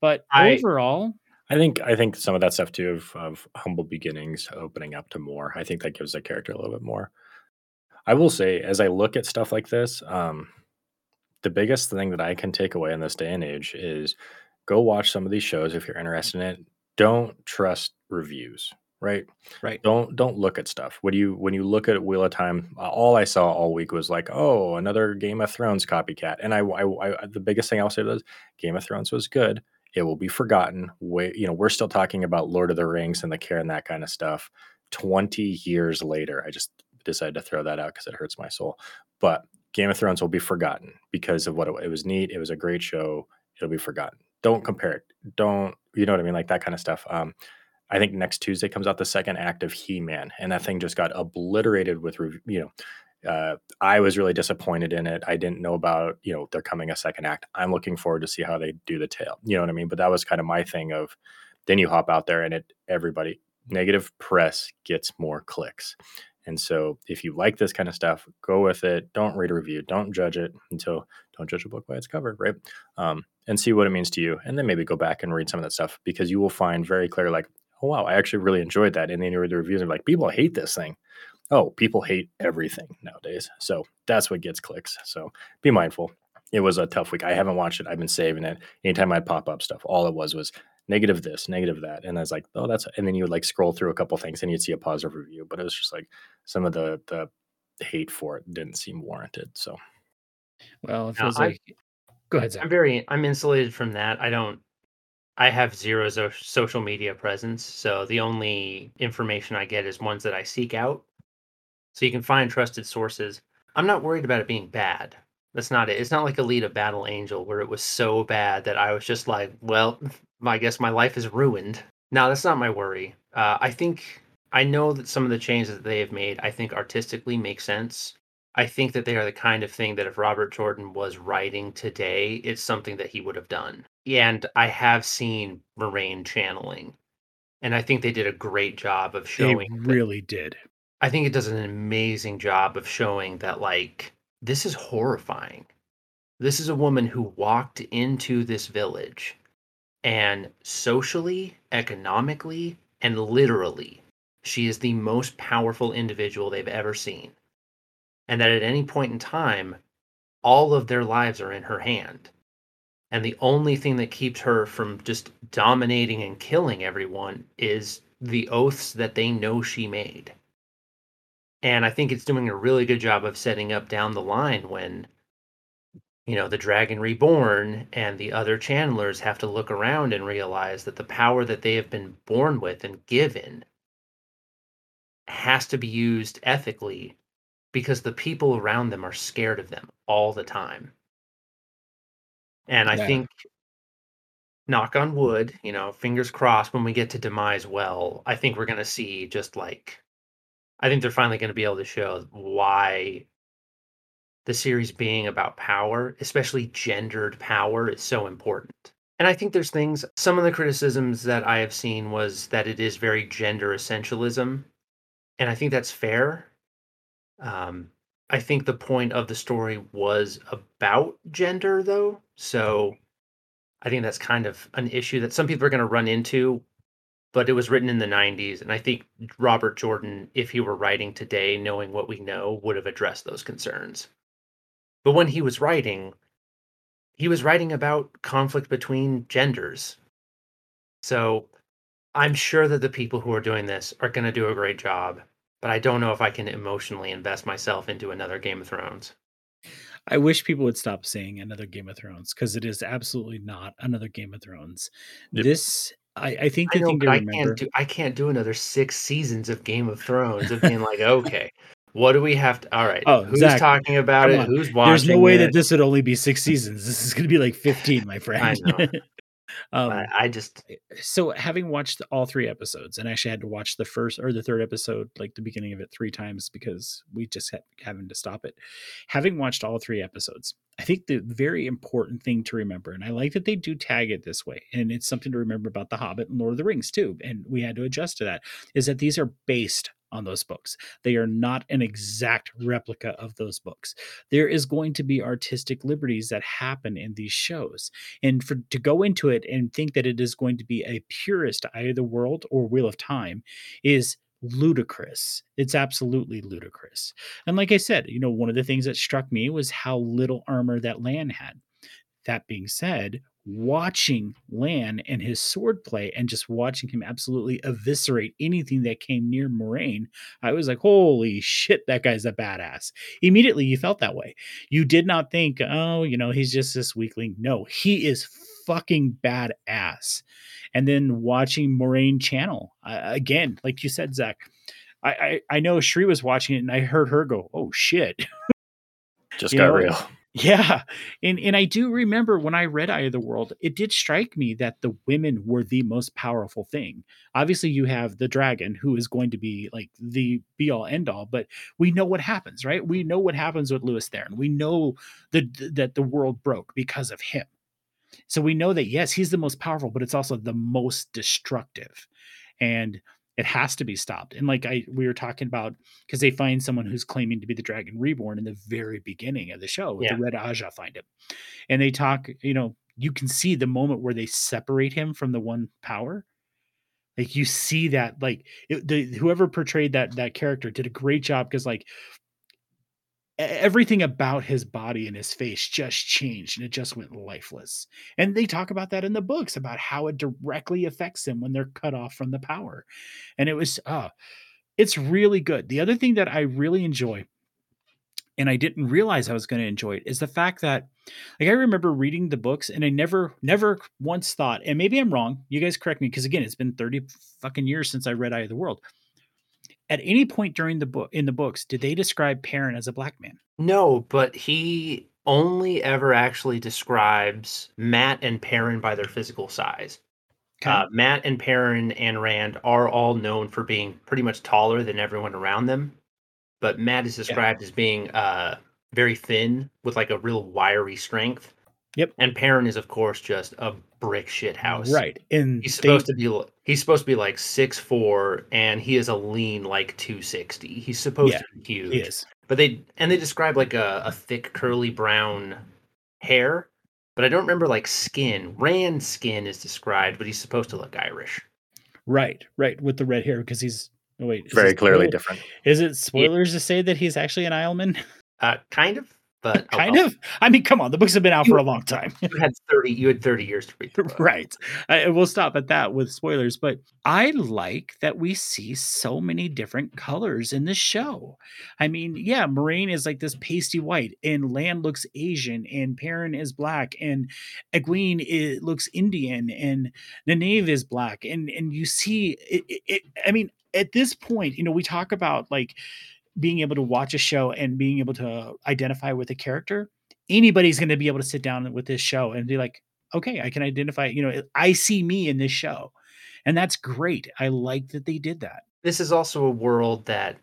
But I- overall, I think I think some of that stuff too of, of humble beginnings opening up to more. I think that gives the character a little bit more. I will say, as I look at stuff like this, um, the biggest thing that I can take away in this day and age is go watch some of these shows if you're interested in it. Don't trust reviews, right? Right. Don't don't look at stuff. When you when you look at Wheel of Time, all I saw all week was like, oh, another Game of Thrones copycat. And I, I, I the biggest thing I'll say was Game of Thrones was good. It will be forgotten. Way, you know, we're still talking about Lord of the Rings and the care and that kind of stuff. 20 years later, I just decided to throw that out because it hurts my soul. But Game of Thrones will be forgotten because of what it, it was neat. It was a great show. It'll be forgotten. Don't compare it. Don't you know what I mean? Like that kind of stuff. Um, I think next Tuesday comes out the second act of He Man, and that thing just got obliterated with you know. Uh, I was really disappointed in it. I didn't know about you know they're coming a second act. I'm looking forward to see how they do the tale. You know what I mean? But that was kind of my thing. Of then you hop out there and it everybody negative press gets more clicks. And so if you like this kind of stuff, go with it. Don't read a review. Don't judge it until don't judge a book by its cover, right? Um, and see what it means to you. And then maybe go back and read some of that stuff because you will find very clear, like, oh wow, I actually really enjoyed that. And then you read the reviews and like, people hate this thing. Oh, people hate everything nowadays. So that's what gets clicks. So be mindful. It was a tough week. I haven't watched it. I've been saving it. Anytime I'd pop up stuff, all it was was negative this, negative that. And I was like, oh, that's, and then you would like scroll through a couple things and you'd see a positive review, but it was just like some of the, the hate for it didn't seem warranted. So, well, it feels like, go ahead. Zach. I'm very, I'm insulated from that. I don't, I have zero social media presence. So the only information I get is ones that I seek out. So you can find trusted sources. I'm not worried about it being bad. That's not it. It's not like Alita Battle Angel where it was so bad that I was just like, well, [LAUGHS] I guess my life is ruined. No, that's not my worry. Uh, I think I know that some of the changes that they have made, I think artistically make sense. I think that they are the kind of thing that if Robert Jordan was writing today, it's something that he would have done. And I have seen Moiraine channeling, and I think they did a great job of showing. They really that, did. I think it does an amazing job of showing that, like, this is horrifying. This is a woman who walked into this village and socially, economically, and literally, she is the most powerful individual they've ever seen. And that at any point in time, all of their lives are in her hand. And the only thing that keeps her from just dominating and killing everyone is the oaths that they know she made. And I think it's doing a really good job of setting up down the line when you know, the Dragon Reborn and the other channelers have to look around and realize that the power that they have been born with and given has to be used ethically because the people around them are scared of them all the time. And I yeah. think, knock on wood, you know, fingers crossed when we get to Demise Well, I think we're going to see just like, I think they're finally going to be able to show why the series being about power, especially gendered power, is so important. And I think there's things, some of the criticisms that I have seen was that it is very gender essentialism. And I think that's fair. Um, I think the point of the story was about gender, though. So I think that's kind of an issue that some people are going to run into. But it was written in the 90s. And I think Robert Jordan, if he were writing today, knowing what we know, would have addressed those concerns. But when he was writing, he was writing about conflict between genders. So I'm sure that the people who are doing this are going to do a great job, but I don't know if I can emotionally invest myself into another Game of Thrones. I wish people would stop saying another Game of Thrones because it is absolutely not another Game of Thrones. Yep. This I, I, think the I know, thing to I remember. Can't do, I can't do another six seasons of Game of Thrones of being like, okay, what do we have to? All right. Oh, who's talking about it? On. Who's watching? There's no way it? that this would only be six seasons. This is going to be like 15, my friend. I know. [LAUGHS] um, I, I just so having watched all three episodes, and actually had to watch the first or the third episode, like the beginning of it, three times because we just had having to stop it. Having watched all three episodes, I think the very important thing to remember, and I like that they do tag it this way, and it's something to remember about The Hobbit and Lord of the Rings too, and we had to adjust to that, is that these are based on those books. They are not an exact replica of those books. There is going to be artistic liberties that happen in these shows. And for to go into it and think that it is going to be a purist Eye of the World or Wheel of Time is ludicrous. It's absolutely ludicrous. And like I said, you know, one of the things that struck me was how little armor that Lan had. That being said, watching Lan and his swordplay and just watching him absolutely eviscerate anything that came near Moiraine, I was like, holy shit, that guy's a badass. Immediately you felt that way. You did not think, oh, you know, he's just this weakling. No, he is fucking badass. And then watching Moiraine channel uh, again, like you said, Zach. I, I, I know Shri was watching it and I heard her go, "Oh shit!" Just you got know? real. Yeah. And and I do remember when I read Eye of the World, it did strike me that the women were the most powerful thing. Obviously, you have the dragon who is going to be like the be all end all, but we know what happens, right? We know what happens with Lews Therin. We know that that the world broke because of him. So we know that yes, he's the most powerful, but it's also the most destructive. And it has to be stopped. And like I we were talking about because they find someone who's claiming to be the Dragon Reborn in the very beginning of the show. Yeah. The Red Ajah find him, and they talk. You know, you can see the moment where they separate him from the one power. Like you see that, like it, the whoever portrayed that that character did a great job because like everything about his body and his face just changed and it just went lifeless. And they talk about that in the books about how it directly affects him when they're cut off from the power. And it was uh it's really good. The other thing that I really enjoy and I didn't realize I was going to enjoy it is the fact that like I remember reading the books and I never never once thought and maybe I'm wrong. You guys correct me because again it's been 30 fucking years since I read Eye of the World at any point during the book in the books did they describe Perrin as a black man? No, but he only ever actually describes Mat and Perrin by their physical size. Okay. Uh, Mat and Perrin and Rand are all known for being pretty much taller than everyone around them, but Mat is described yeah. as being uh, very thin with like a real wiry strength. Yep. And Perrin is, of course, just a brick shit house. Right. And he's supposed they... to be he's supposed to be like six four, and he is a lean like two sixty. He's supposed yeah, to be huge. He is. But they and they describe like a, a thick curly brown hair, but I don't remember like skin. Rand's skin is described, but he's supposed to look Irish. Right, right, with the red hair because he's oh wait, very clearly different. Is it spoilers yeah. to say that he's actually an Aielman? [LAUGHS] Uh, kind of but kind of. I mean, come on, the books have been out you, for a long time. you had thirty. You had thirty years to read. [LAUGHS] right. I, we'll stop at that with spoilers. But I like that we see so many different colors in the show. I mean, yeah, Moiraine is like this pasty white, and Lan looks Asian, and Perrin is black, and Egwene is, looks Indian, and Nynaeve is black, and and you see it, it, it I mean, at this point, you know, we talk about like being able to watch a show and being able to identify with a character, anybody's going to be able to sit down with this show and be like, okay, I can identify, you know, I see me in this show. And that's great. I like that they did that. This is also a world that,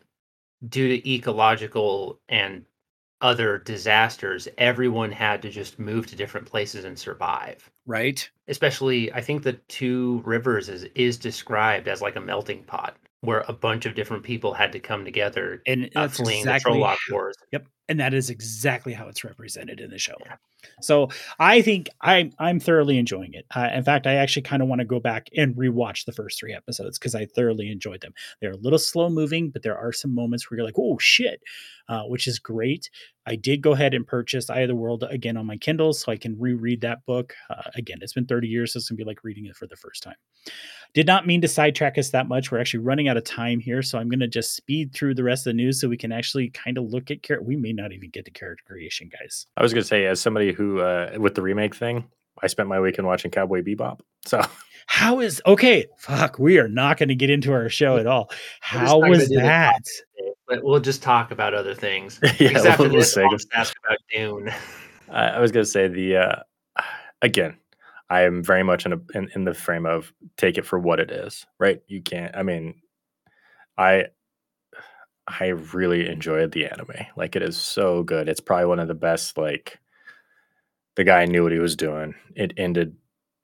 due to ecological and other disasters, everyone had to just move to different places and survive. Right. Especially, I think the two rivers is is described as like a melting pot where a bunch of different people had to come together and uh, fleeing exactly the Trolloc Wars. Yep, and that is exactly how it's represented in the show. Yeah. So I think I'm I'm thoroughly enjoying it. Uh, in fact, I actually kind of want to go back and rewatch the first three episodes because I thoroughly enjoyed them. They're a little slow moving, but there are some moments where you're like, "Oh shit," uh, which is great. I did go ahead and purchase Eye of the World again on my Kindle so I can reread that book. Uh, again, it's been 30 years, so it's gonna be like reading it for the first time. Did not mean to sidetrack us that much. We're actually running out of time here, so I'm gonna just speed through the rest of the news so we can actually kind of look at. We may not even get to character creation, guys. I was gonna say, as somebody who uh, with the remake thing, I spent my weekend watching Cowboy Bebop. So how is okay? Fuck, we are not going to get into our show at all. [LAUGHS] How was that? but we'll just talk about other things. [LAUGHS] yeah, because we'll this, I'll ask about Dune. [LAUGHS] I was going to say the uh, again. I am very much in, a, in in the frame of take it for what it is. Right? You can't. I mean, I I really enjoyed the anime. Like it is so good. It's probably one of the best. Like the guy knew what he was doing. It ended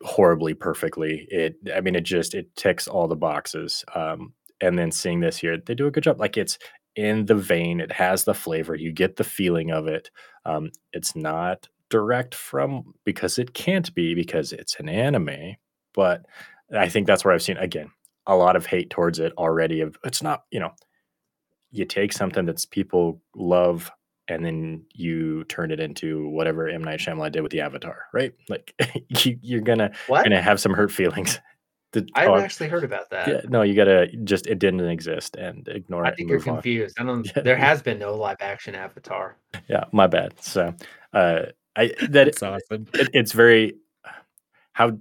horribly perfectly. It. I mean, it just it ticks all the boxes. Um, and then seeing this here, they do a good job. Like it's in the vein, it has the flavor, you get the feeling of it. Um, it's not direct from because it can't be because it's an anime, but I think that's where I've seen again a lot of hate towards it already. Of it's not, you know, you take something that's people love and then you turn it into whatever M Night Shyamalan did with the Avatar, right? Like [LAUGHS] you, are gonna what? gonna have some hurt feelings. [LAUGHS] I haven't actually heard about that. Yeah, no, you gotta just it didn't exist and ignore I it. I think you're confused. On. I don't. [LAUGHS] Yeah. There has been no live action Avatar. Yeah, my bad. So, uh, I that it's awesome. It, it's very how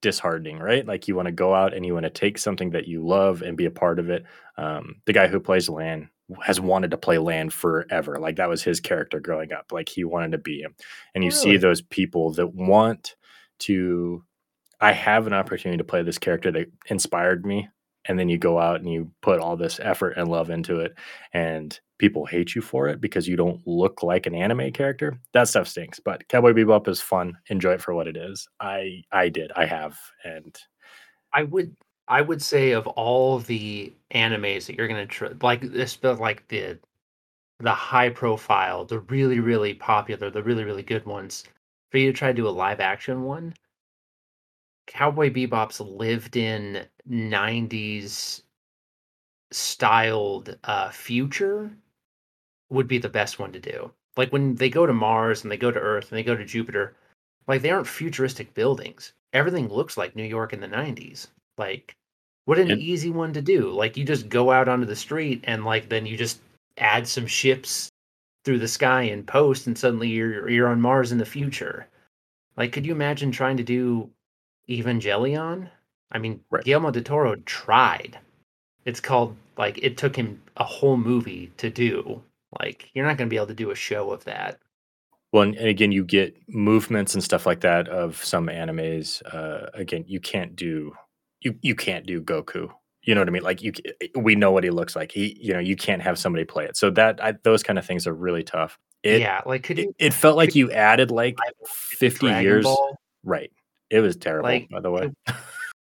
disheartening, right? Like you want to go out and you want to take something that you love and be a part of it. Um, the guy who plays Lan has wanted to play Lan forever. Like that was his character growing up. Like he wanted to be him. And you really? see those people that want to I have an opportunity to play this character that inspired me and then you go out and you put all this effort and love into it and people hate you for it because you don't look like an anime character that stuff stinks but cowboy bebop is fun enjoy it for what it is. I i did i have and i would i would say of all the animes that you're gonna try like this but like the the high profile the really really popular the really really good ones for you to try to do a live action one Cowboy Bebop's lived in 90s styled uh, future would be the best one to do. Like when they go to Mars and they go to Earth and they go to Jupiter, like they aren't futuristic buildings. Everything looks like New York in the 90s. Like what an easy one to do. Like you just go out onto the street and like then you just add some ships through the sky and post and suddenly you're you're on Mars in the future. Like could you imagine trying to do Evangelion. I mean, right. Guillermo del Toro tried. It's called like it took him a whole movie to do. Like you're not going to be able to do a show of that. Well, and again, you get movements and stuff like that of some animes. Uh, again, you can't do you you can't do Goku. You know what I mean? Like you, we know what he looks like. He, you know, you can't have somebody play it. So that I, those kind of things are really tough. It, yeah, like could you, it, it felt like you added like fifty Dragon years, Ball? right? It was terrible, like, by the way.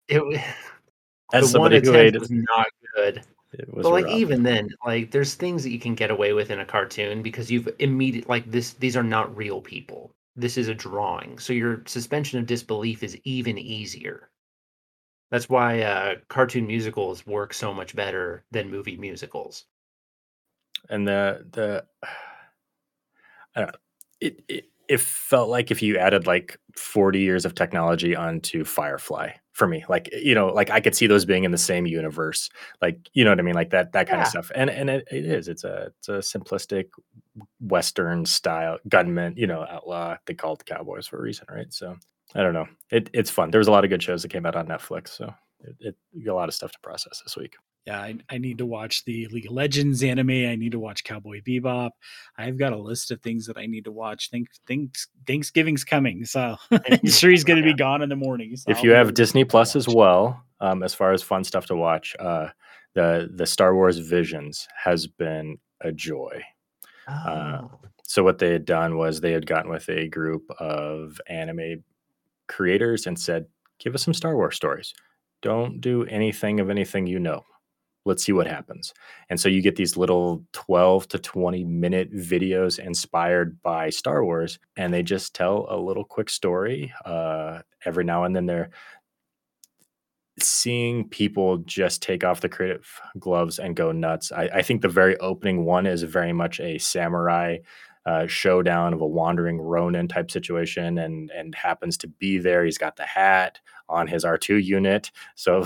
It, it [LAUGHS] as somebody who hated was not good. It was but like rough. even then, like there's things that you can get away with in a cartoon because you've immediate like this. These are not real people. This is a drawing, so your suspension of disbelief is even easier. That's why uh, cartoon musicals work so much better than movie musicals. And the the [SIGHS] I don't know, it, it it felt like if you added like 40 years of technology onto Firefly for me, like you know, like I could see those being in the same universe, like you know what I mean, like that that kind yeah. of stuff. And and it, it is, it's a it's a simplistic Western style gunman, you know, outlaw. They called cowboys for a reason, right? So I don't know, it, it's fun. There was a lot of good shows that came out on Netflix, so it, it a lot of stuff to process this week yeah, I, I, need to watch the League of Legends anime. I need to watch Cowboy Bebop. I've got a list of things that I need to watch. Think, think Thanksgiving's coming, so [LAUGHS] I'm sure he's going to be gone in the morning. So if you have Disney Plus as well, um, as far as fun stuff to watch, uh, the the Star Wars Visions has been a joy. Uh, oh. Uh, so what they had done was they had gotten with a group of anime creators and said, "Give us some Star Wars stories." Don't do anything of anything you know let's see what happens. And so you get these little 12 to 20 minute videos inspired by Star Wars, and they just tell a little quick story. Uh, every now and then they're seeing people just take off the creative gloves and go nuts. I, I think the very opening one is very much a samurai uh, showdown of a wandering Ronin type situation, and and happens to be there. He's got the hat on his R2 unit, so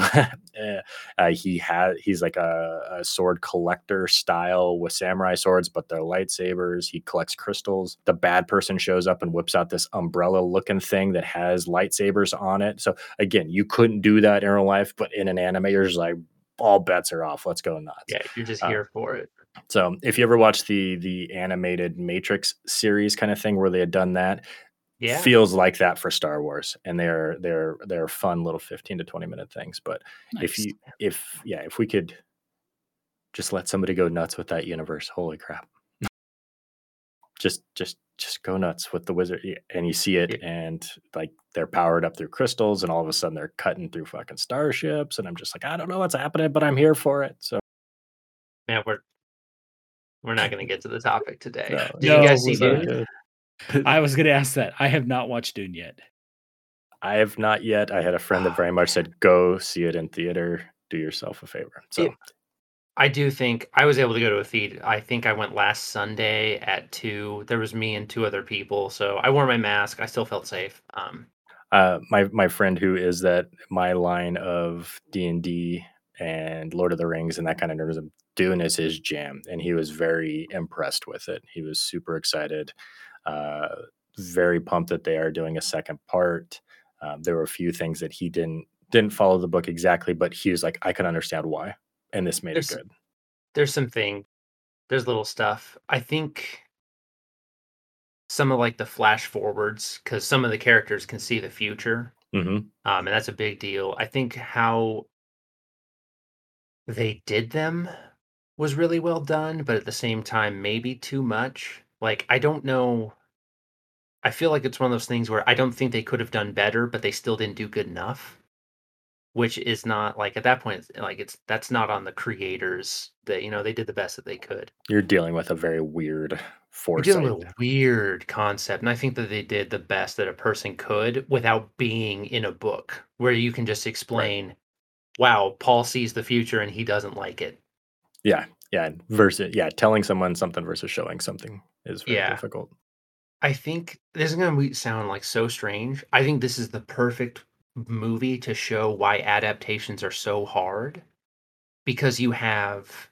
eh, [LAUGHS] uh, he has he's like a, a, sword collector style with samurai swords, but they're lightsabers. He collects crystals. The bad person shows up and whips out this umbrella looking thing that has lightsabers on it. So again, you couldn't do that in real life, but in an anime, you're just like all bets are off. Let's go nuts. Yeah, you're just uh, here uh, for it. So if you ever watch the the animated Matrix series kind of thing where they had done that, yeah. feels like that for Star Wars, and they're they're they're fun little fifteen to twenty minute things. But nice. if you if yeah if we could just let somebody go nuts with that universe, holy crap! just just just go nuts with the wizard and you see it and like they're powered up through crystals and all of a sudden they're cutting through fucking starships and i'm just like i don't know what's happening but i'm here for it so Man, we're we're not going to get to the topic today. No. Did No, you guys see Dune? [LAUGHS] I was going to ask that. I have not watched Dune yet. i have not yet i had a friend that very much said go see it in theater do yourself a favor so It- I do think I was able to go to a theater. I think I went last Sunday at two. There was me and two other people, so I wore my mask. I still felt safe. Um, uh, my my friend who is that my line of D and D and Lord of the Rings and that kind of nerdism, Dune is his jam, and he was very impressed with it. He was super excited, uh, very pumped that they are doing a second part. Um, there were a few things that he didn't didn't follow the book exactly, but he was like, I can understand why, and this made There's- it good. there's some thing. There's little stuff. I think some of like the flash forwards because some of the characters can see the future. hmm um, and that's a big deal. I think how they did them was really well done, but at the same time, maybe too much. Like, I don't know. I feel like it's one of those things where I don't think they could have done better, but they still didn't do good enough. Which is not like at that point, like it's that's not on the creators. That you know they did the best that they could. You're dealing with a very weird We're foresight. dealing with a weird concept, and I think that they did the best that a person could without being in a book where you can just explain, "Wow, Paul sees the future and he doesn't like it." Yeah, yeah. Versus, yeah, telling someone something versus showing something is very Yeah. difficult. I think this is going to sound like so strange. I think this is the perfect movie to show why adaptations are so hard because you have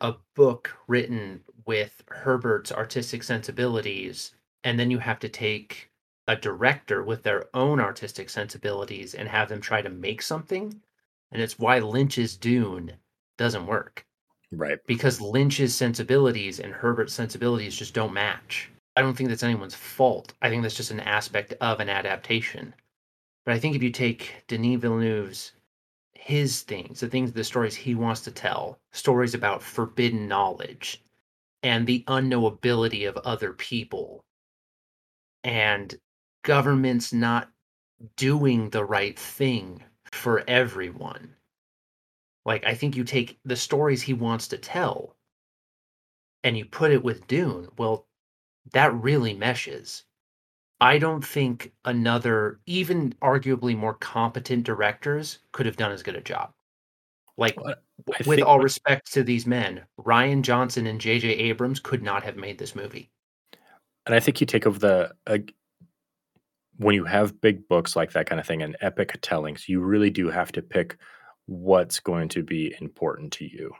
a book written with Herbert's artistic sensibilities and then you have to take a director with their own artistic sensibilities and have them try to make something and it's why Lynch's Dune doesn't work Right. because Lynch's sensibilities and Herbert's sensibilities just don't match. I don't think that's anyone's fault. I think that's just an aspect of an adaptation. But I think if you take Denis Villeneuve's his things, the things, the stories he wants to tell, stories about forbidden knowledge and the unknowability of other people and governments not doing the right thing for everyone. Like, I think you take the stories he wants to tell and you put it with Dune. Well, that really meshes. I don't think another, even arguably more competent directors could have done as good a job. Like, Well, with think all respect to these men, Rian Johnson and J.J. Abrams could not have made this movie. And I think you take over the uh, when you have big books like that kind of thing and epic tellings, you really do have to pick what's going to be important to you.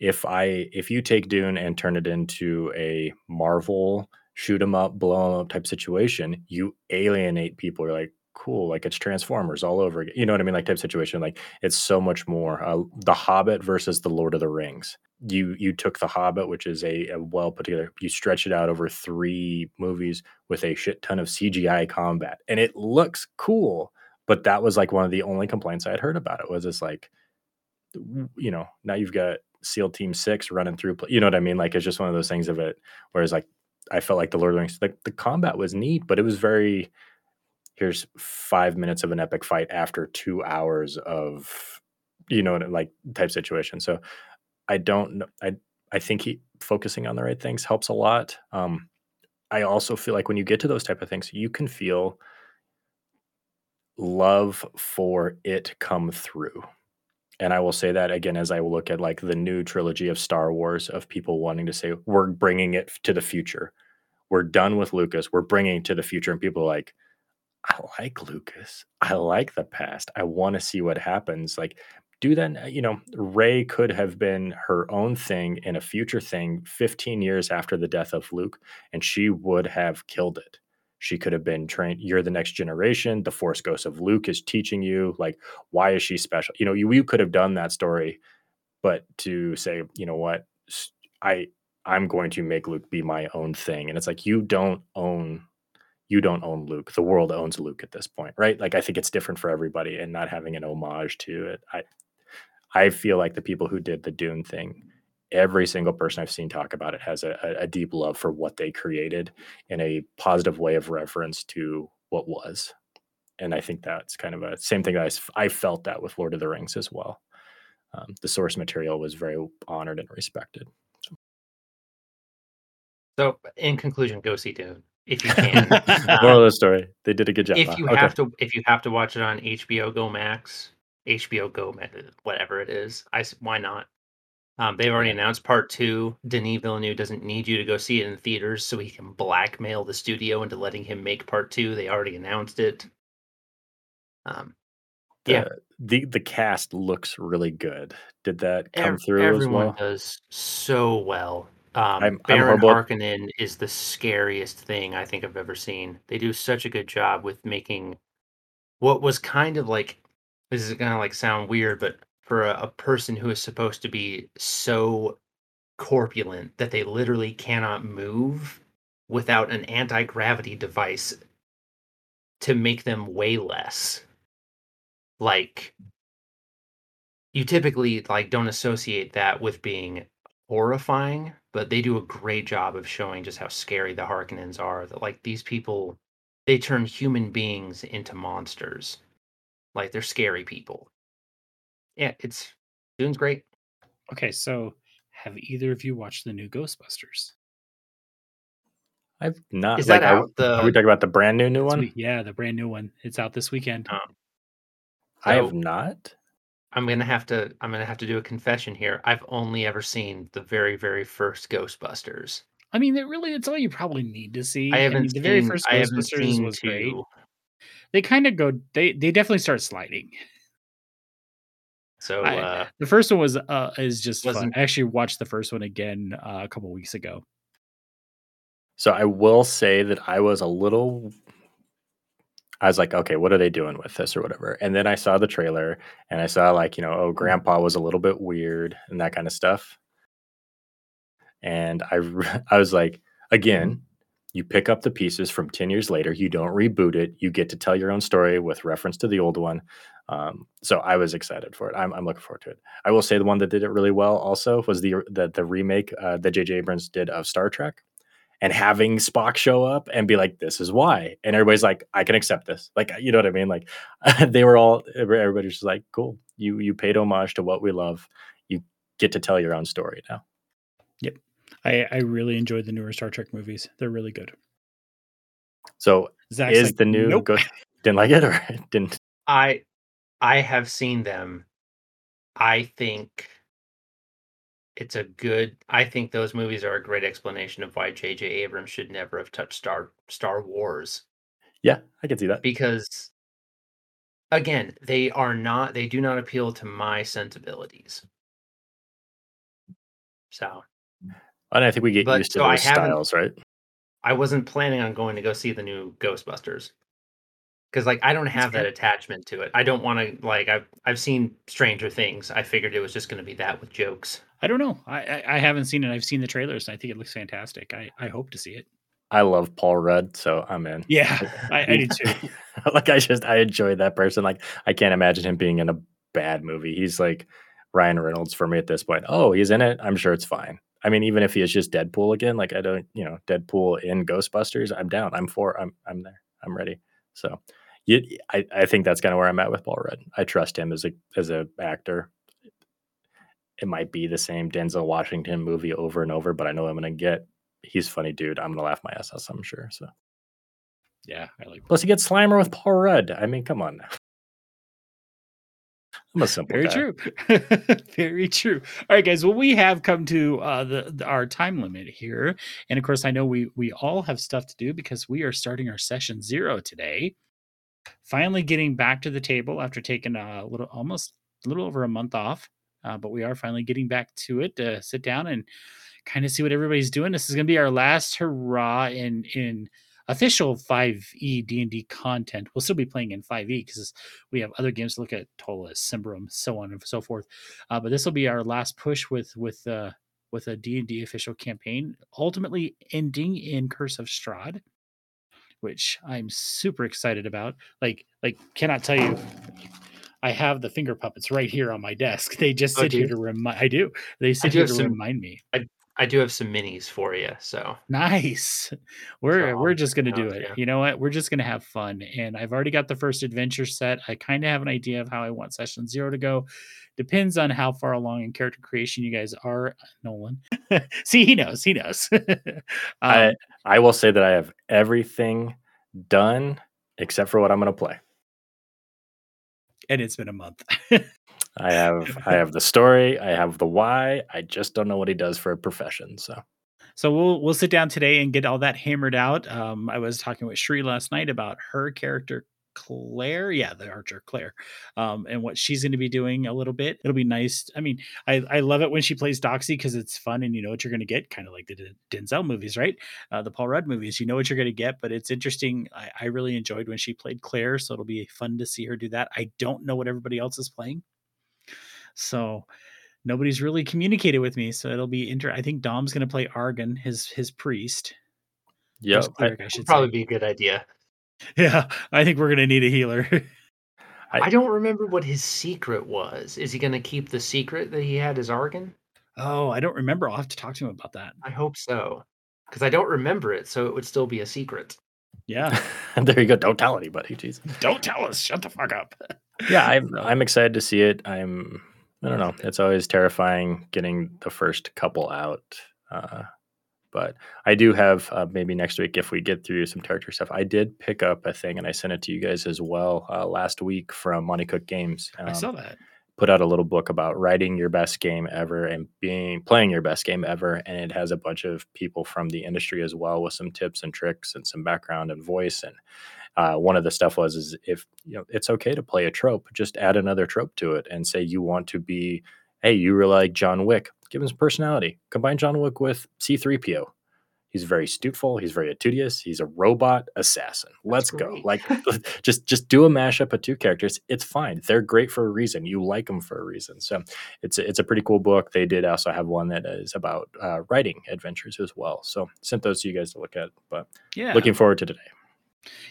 If I if you take Dune and turn it into a Marvel shoot 'em up, blow 'em up type situation, you alienate people. You're like, cool, like it's Transformers all over again. You know what I mean? Like type situation. Like it's so much more. Uh, the Hobbit versus the Lord of the Rings. You you took the Hobbit, which is a, a well put together. You stretch it out over three movies with a shit ton of CGI combat, and it looks cool. But that was like one of the only complaints I had heard about it. Was it's like, you know, now you've got SEAL Team Six running through. You know what I mean? Like it's just one of those things of it. Whereas like I felt like the Lord of the Rings, like the combat was neat, but it was very. Here's five minutes of an epic fight after two hours of, you know, like type situation. So I don't. I I think he focusing on the right things helps a lot. Um, I also feel like when you get to those type of things, you can feel love for it come through. And I will say that again as I look at like the new trilogy of Star Wars of people wanting to say we're bringing it to the future. We're done with Lucas. We're bringing to the future, and people like, I like Lucas. I like the past. I want to see what happens. Like, do that. Uh, you know, Rey could have been her own thing in a future thing 15 years after the death of Luke, and she would have killed it. She could have been trained. You're the next generation. The Force Ghost of Luke is teaching you. Like, why is she special? You know, you, you could have done that story, but to say, you know what, I I'm going to make Luke be my own thing, and it's like you don't own you don't own Luke. The world owns Luke at this point, right? Like I think it's different for everybody and not having an homage to it. I I feel like the people who did the Dune thing every single person I've seen talk about it has a, a, deep love for what they created in a positive way of reference to what was. And I think that's kind of a same thing I, I felt that with Lord of the Rings as well. Um, the source material was very honored and respected. So in conclusion, go see Dune if you can. [LAUGHS] Moral of the story: They did a good job. If you okay. have to, if you have to watch it on HBO Go Max, HBO Go, whatever it is, I why not? Um, they've already announced part two. Denis Villeneuve doesn't need you to go see it in theaters, so he can blackmail the studio into letting him make part two. They already announced it. Um, yeah, the the cast looks really good. Did that come through? Everyone well? does so well. Um, I'm, Baron I'm Harkonnen is the scariest thing I think I've ever seen. They do such a good job with making what was kind of like this is gonna like sound weird, but for a, a person who is supposed to be so corpulent that they literally cannot move without an anti-gravity device to make them weigh less like you typically like don't associate that with being horrifying but they do a great job of showing just how scary the harkonnens are that like these people they turn human beings into monsters like they're scary people yeah, it's Dune's great. Okay, so have either of you watched the new Ghostbusters? I've not. Is like, that out? Are, the... are we talking about the brand new new one? yeah, the brand new one. It's out this weekend. Um, I have not. I'm gonna have to. I'm gonna have to do a confession here. I've only ever seen the very, very first Ghostbusters. I mean, it really, it's all you probably need to see. I haven't I mean, the very first Ghostbusters was two. great. They kind of go. They they definitely start sliding. So I, uh, the first one was uh, is just fun. I actually watched the first one again uh, a couple weeks ago. So I will say that I was a little. I was like, okay, what are they doing with this or whatever? And then I saw the trailer and I saw like, you know, oh, Grandpa was a little bit weird and that kind of stuff. And I, [LAUGHS] I was like, again, you pick up the pieces from 10 years later you don't reboot it you get to tell your own story with reference to the old one. Um, so i was excited for it. I'm, I'm, looking forward to it. I will say the one that did it really well also was the the, the remake uh, that jj abrams did of star trek and having spock show up and be like this is why and everybody's like i can accept this like you know what i mean like [LAUGHS] they were all everybody's just like cool you you paid homage to what we love you get to tell your own story now yep I, I really enjoyed the newer Star Trek movies. They're really good. So Zach's is like, the new nope. Ghost, didn't like it or [LAUGHS] didn't? I I have seen them. I think it's a good I think those movies are a great explanation of why JJ Abrams should never have touched Star Star Wars. Yeah, I can see that. Because again, they are not they do not appeal to my sensibilities. So and I think we get but, used to so those styles, right? I wasn't planning on going to go see the new Ghostbusters because, like, I don't have that [LAUGHS] attachment to it. I don't want to like. I've I've seen Stranger Things. I figured it was just going to be that with jokes. I don't know. I, I, I haven't seen it. I've seen the trailers, and I think it looks fantastic. I I hope to see it. I love Paul Rudd, so I'm in. Yeah, [LAUGHS] I, I do too. [LAUGHS] like I just I enjoy that person. Like I can't imagine him being in a bad movie. He's like Ryan Reynolds for me at this point. Oh, he's in it. I'm sure it's fine. I mean, even if he is just Deadpool again, like I don't, you know, Deadpool in Ghostbusters, I'm down. I'm for. I'm I'm there. I'm ready. So, you, I I think that's kind of where I'm at with Paul Rudd. I trust him as a as a actor. It might be the same Denzel Washington movie over and over, but I know I'm gonna get. He's funny, dude. I'm gonna laugh my ass off. I'm sure. So. Yeah, I like. Plus, he gets Slimer with Paul Rudd. I mean, come on now. [LAUGHS] I'm a simple Very guy. true. [LAUGHS] Very true. All right, guys. Well, we have come to uh, the, the, our time limit here, and of course, I know we we all have stuff to do because we are starting our session zero today. Finally, getting back to the table after taking a little, almost a little over a month off, uh, but we are finally getting back to it to sit down and kind of see what everybody's doing. This is going to be our last hurrah in in official 5e d&d content. We'll still be playing in 5e because we have other games to look at Ptolus, Symbaroum, so on and so forth. Uh, but this will be our last push with with uh with a d&d official campaign ultimately ending in curse of Strahd which i'm super excited about. Like like cannot tell you I have the finger puppets right here on my desk. [LAUGHS] They just Oh, sit do here to remind. I do. They sit do here have to some- remind me. I do have some minis for you. So Nice. We're [LAUGHS] So, we're just gonna do it. yeah. You know what? We're just gonna have fun. And I've already got the first adventure set. I kind of have an idea of how I want session zero to go. Depends on how far along in character creation you guys are, [LAUGHS] Nolan. See, he knows. He knows. I Um, I will say that I have everything done except for what I'm going to play. And it's been a month. I have I have the story, I have the why. I just don't know what he does for a profession. So So we'll we'll sit down today and get all that hammered out. Um, I was talking with Shri last night about her character Claire, yeah, the archer Claire, um, and what she's going to be doing a little bit. It'll be nice. I mean, I I love it when she plays Doxy because it's fun and you know what you're going to get, kind of like the D- Denzel movies, right? Uh, the Paul Rudd movies. You know what you're going to get, but it's interesting. I, I really enjoyed when she played Claire, so it'll be fun to see her do that. I don't know what everybody else is playing, so nobody's really communicated with me so it'll be inter i think dom's going to play argon his his priest yeah, I, should probably say be a good idea. Yeah i think we're going to need a healer [LAUGHS] I- I don't remember what his secret was. Is he going to keep the secret that he had as Argon? oh i don't remember i'll have to talk to him about that I hope so. Because I don't remember it, so it would still be a secret. yeah [LAUGHS] there you go. Don't tell anybody. Jeez. don't tell us shut the fuck up [LAUGHS] Yeah, I'm I'm excited to see it. I'm I don't know. It's always terrifying getting the first couple out. Uh, but I do have uh, maybe next week if we get through some character stuff. I did pick up a thing and I sent it to you guys as well uh, last week from Monte Cook Games. i Um, saw that put out a little book about writing your best game ever and being playing your best game ever and it has a bunch of people from the industry as well with some tips and tricks and some background and voice and uh, one of the stuff was is if you know it's okay to play a trope just add another trope to it and say you want to be hey you were like john wick give him some personality. Combine john wick with c3po. He's very stupeful. He's very studious he's a robot assassin. Let's go. like [LAUGHS] [LAUGHS] just just do a mashup of two characters. It's fine. They're great for a reason. You like them for a reason. So it's a, it's a pretty cool book. They did also have one that is about uh, writing adventures as well. So sent those to you guys to look at but yeah. looking forward to today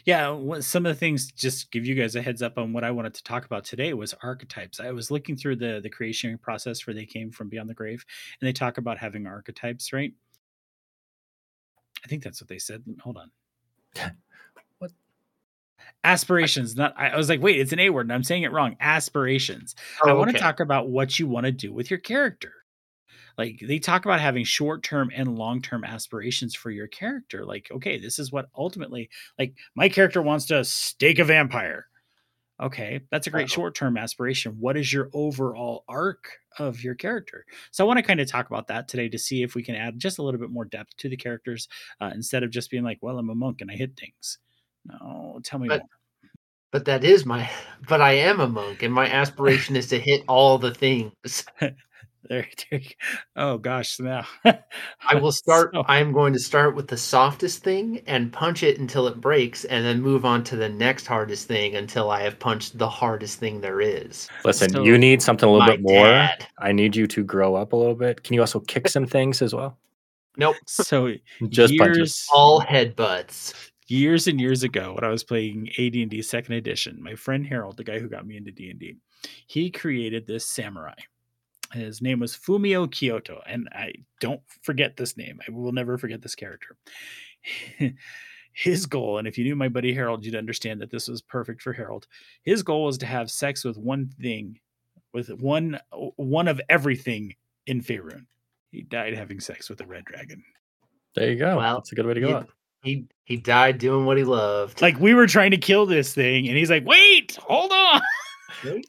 Yeah, some of the things just give you guys a heads up on what I wanted to talk about today was archetypes. I was looking through the the creation process where they came from Beyond the Grave, and they talk about having archetypes, right? I think that's what they said. Hold on. What? Aspirations. Not. I I was like, wait, it's an A word, and I'm saying it wrong. Aspirations. I Oh, want to okay. talk about what you want to do with your character. Like they talk about having short term and long term aspirations for your character. Like, okay, this is what ultimately, like, my character wants to stake a vampire. Okay, that's a great Uh-oh. short term aspiration. What is your overall arc of your character? So I want to kind of talk about that today to see if we can add just a little bit more depth to the characters uh, instead of just being like, well, I'm a monk and I hit things. No, tell me But- more. But that is my. [LAUGHS] But I am a monk, and my aspiration is to hit all the things. [LAUGHS] There, [LAUGHS] there you- oh gosh, now I will [LAUGHS] start. So- I am going to start with the softest thing and punch it until it breaks, and then move on to the next hardest thing until I have punched the hardest thing there is. listen So, you need something a little bit more dad. i need you to grow up a little bit can you also kick some things as well Nope. so just punches years, All headbutts. years and years ago when I was playing AD&D second edition, my friend Harold, the guy who got me into D&D, he created this samurai. His name was Fumio Kyoto, and I don't forget this name. I will never forget this character. [LAUGHS] His goal, and if you knew my buddy Harold, you'd understand that this was perfect for Harold. His goal was to have sex with one thing, with one one of everything in Faerun. He died having sex with a red dragon. there you go Well, that's a good way to go He, out he he died doing what he loved. Like we were trying to kill this thing, and he's like, "Wait, hold on."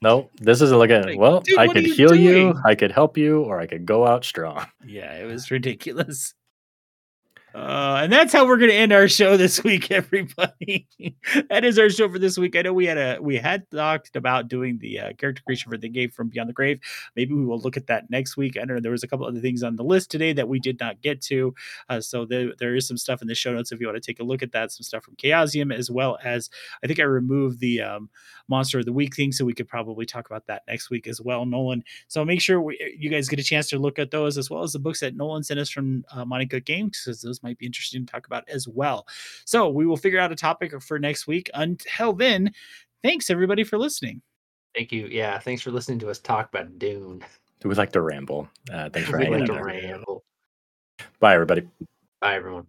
No this isn't looking Like, well dude, i could you heal you i could help you or i could go out strong [LAUGHS] Yeah, it was ridiculous. Uh, and that's how we're going to end our show this week, [LAUGHS] everybody. that is our show for this week. I know we had a we had talked about doing the uh, character creation for the game from Beyond the Grave. Maybe we will look at that next week. I don't know. There was a couple other things on the list today that we did not get to, uh, so there, there is some stuff in the show notes if you want to take a look at that. Some stuff from Chaosium, as well as I think I removed the um, monster of the week thing, so we could probably talk about that next week as well, Nolan. So make sure we, you guys get a chance to look at those as well as the books that Nolan sent us from uh, Monica Games because those might be interesting to talk about as well. So we will figure out a topic for next week. Until then, thanks everybody for listening. Thank you. Yeah, thanks for listening to us talk about Dune. We like to ramble. Uh, thanks for [LAUGHS] We hanging like to ramble. Bye, everybody. Bye, everyone.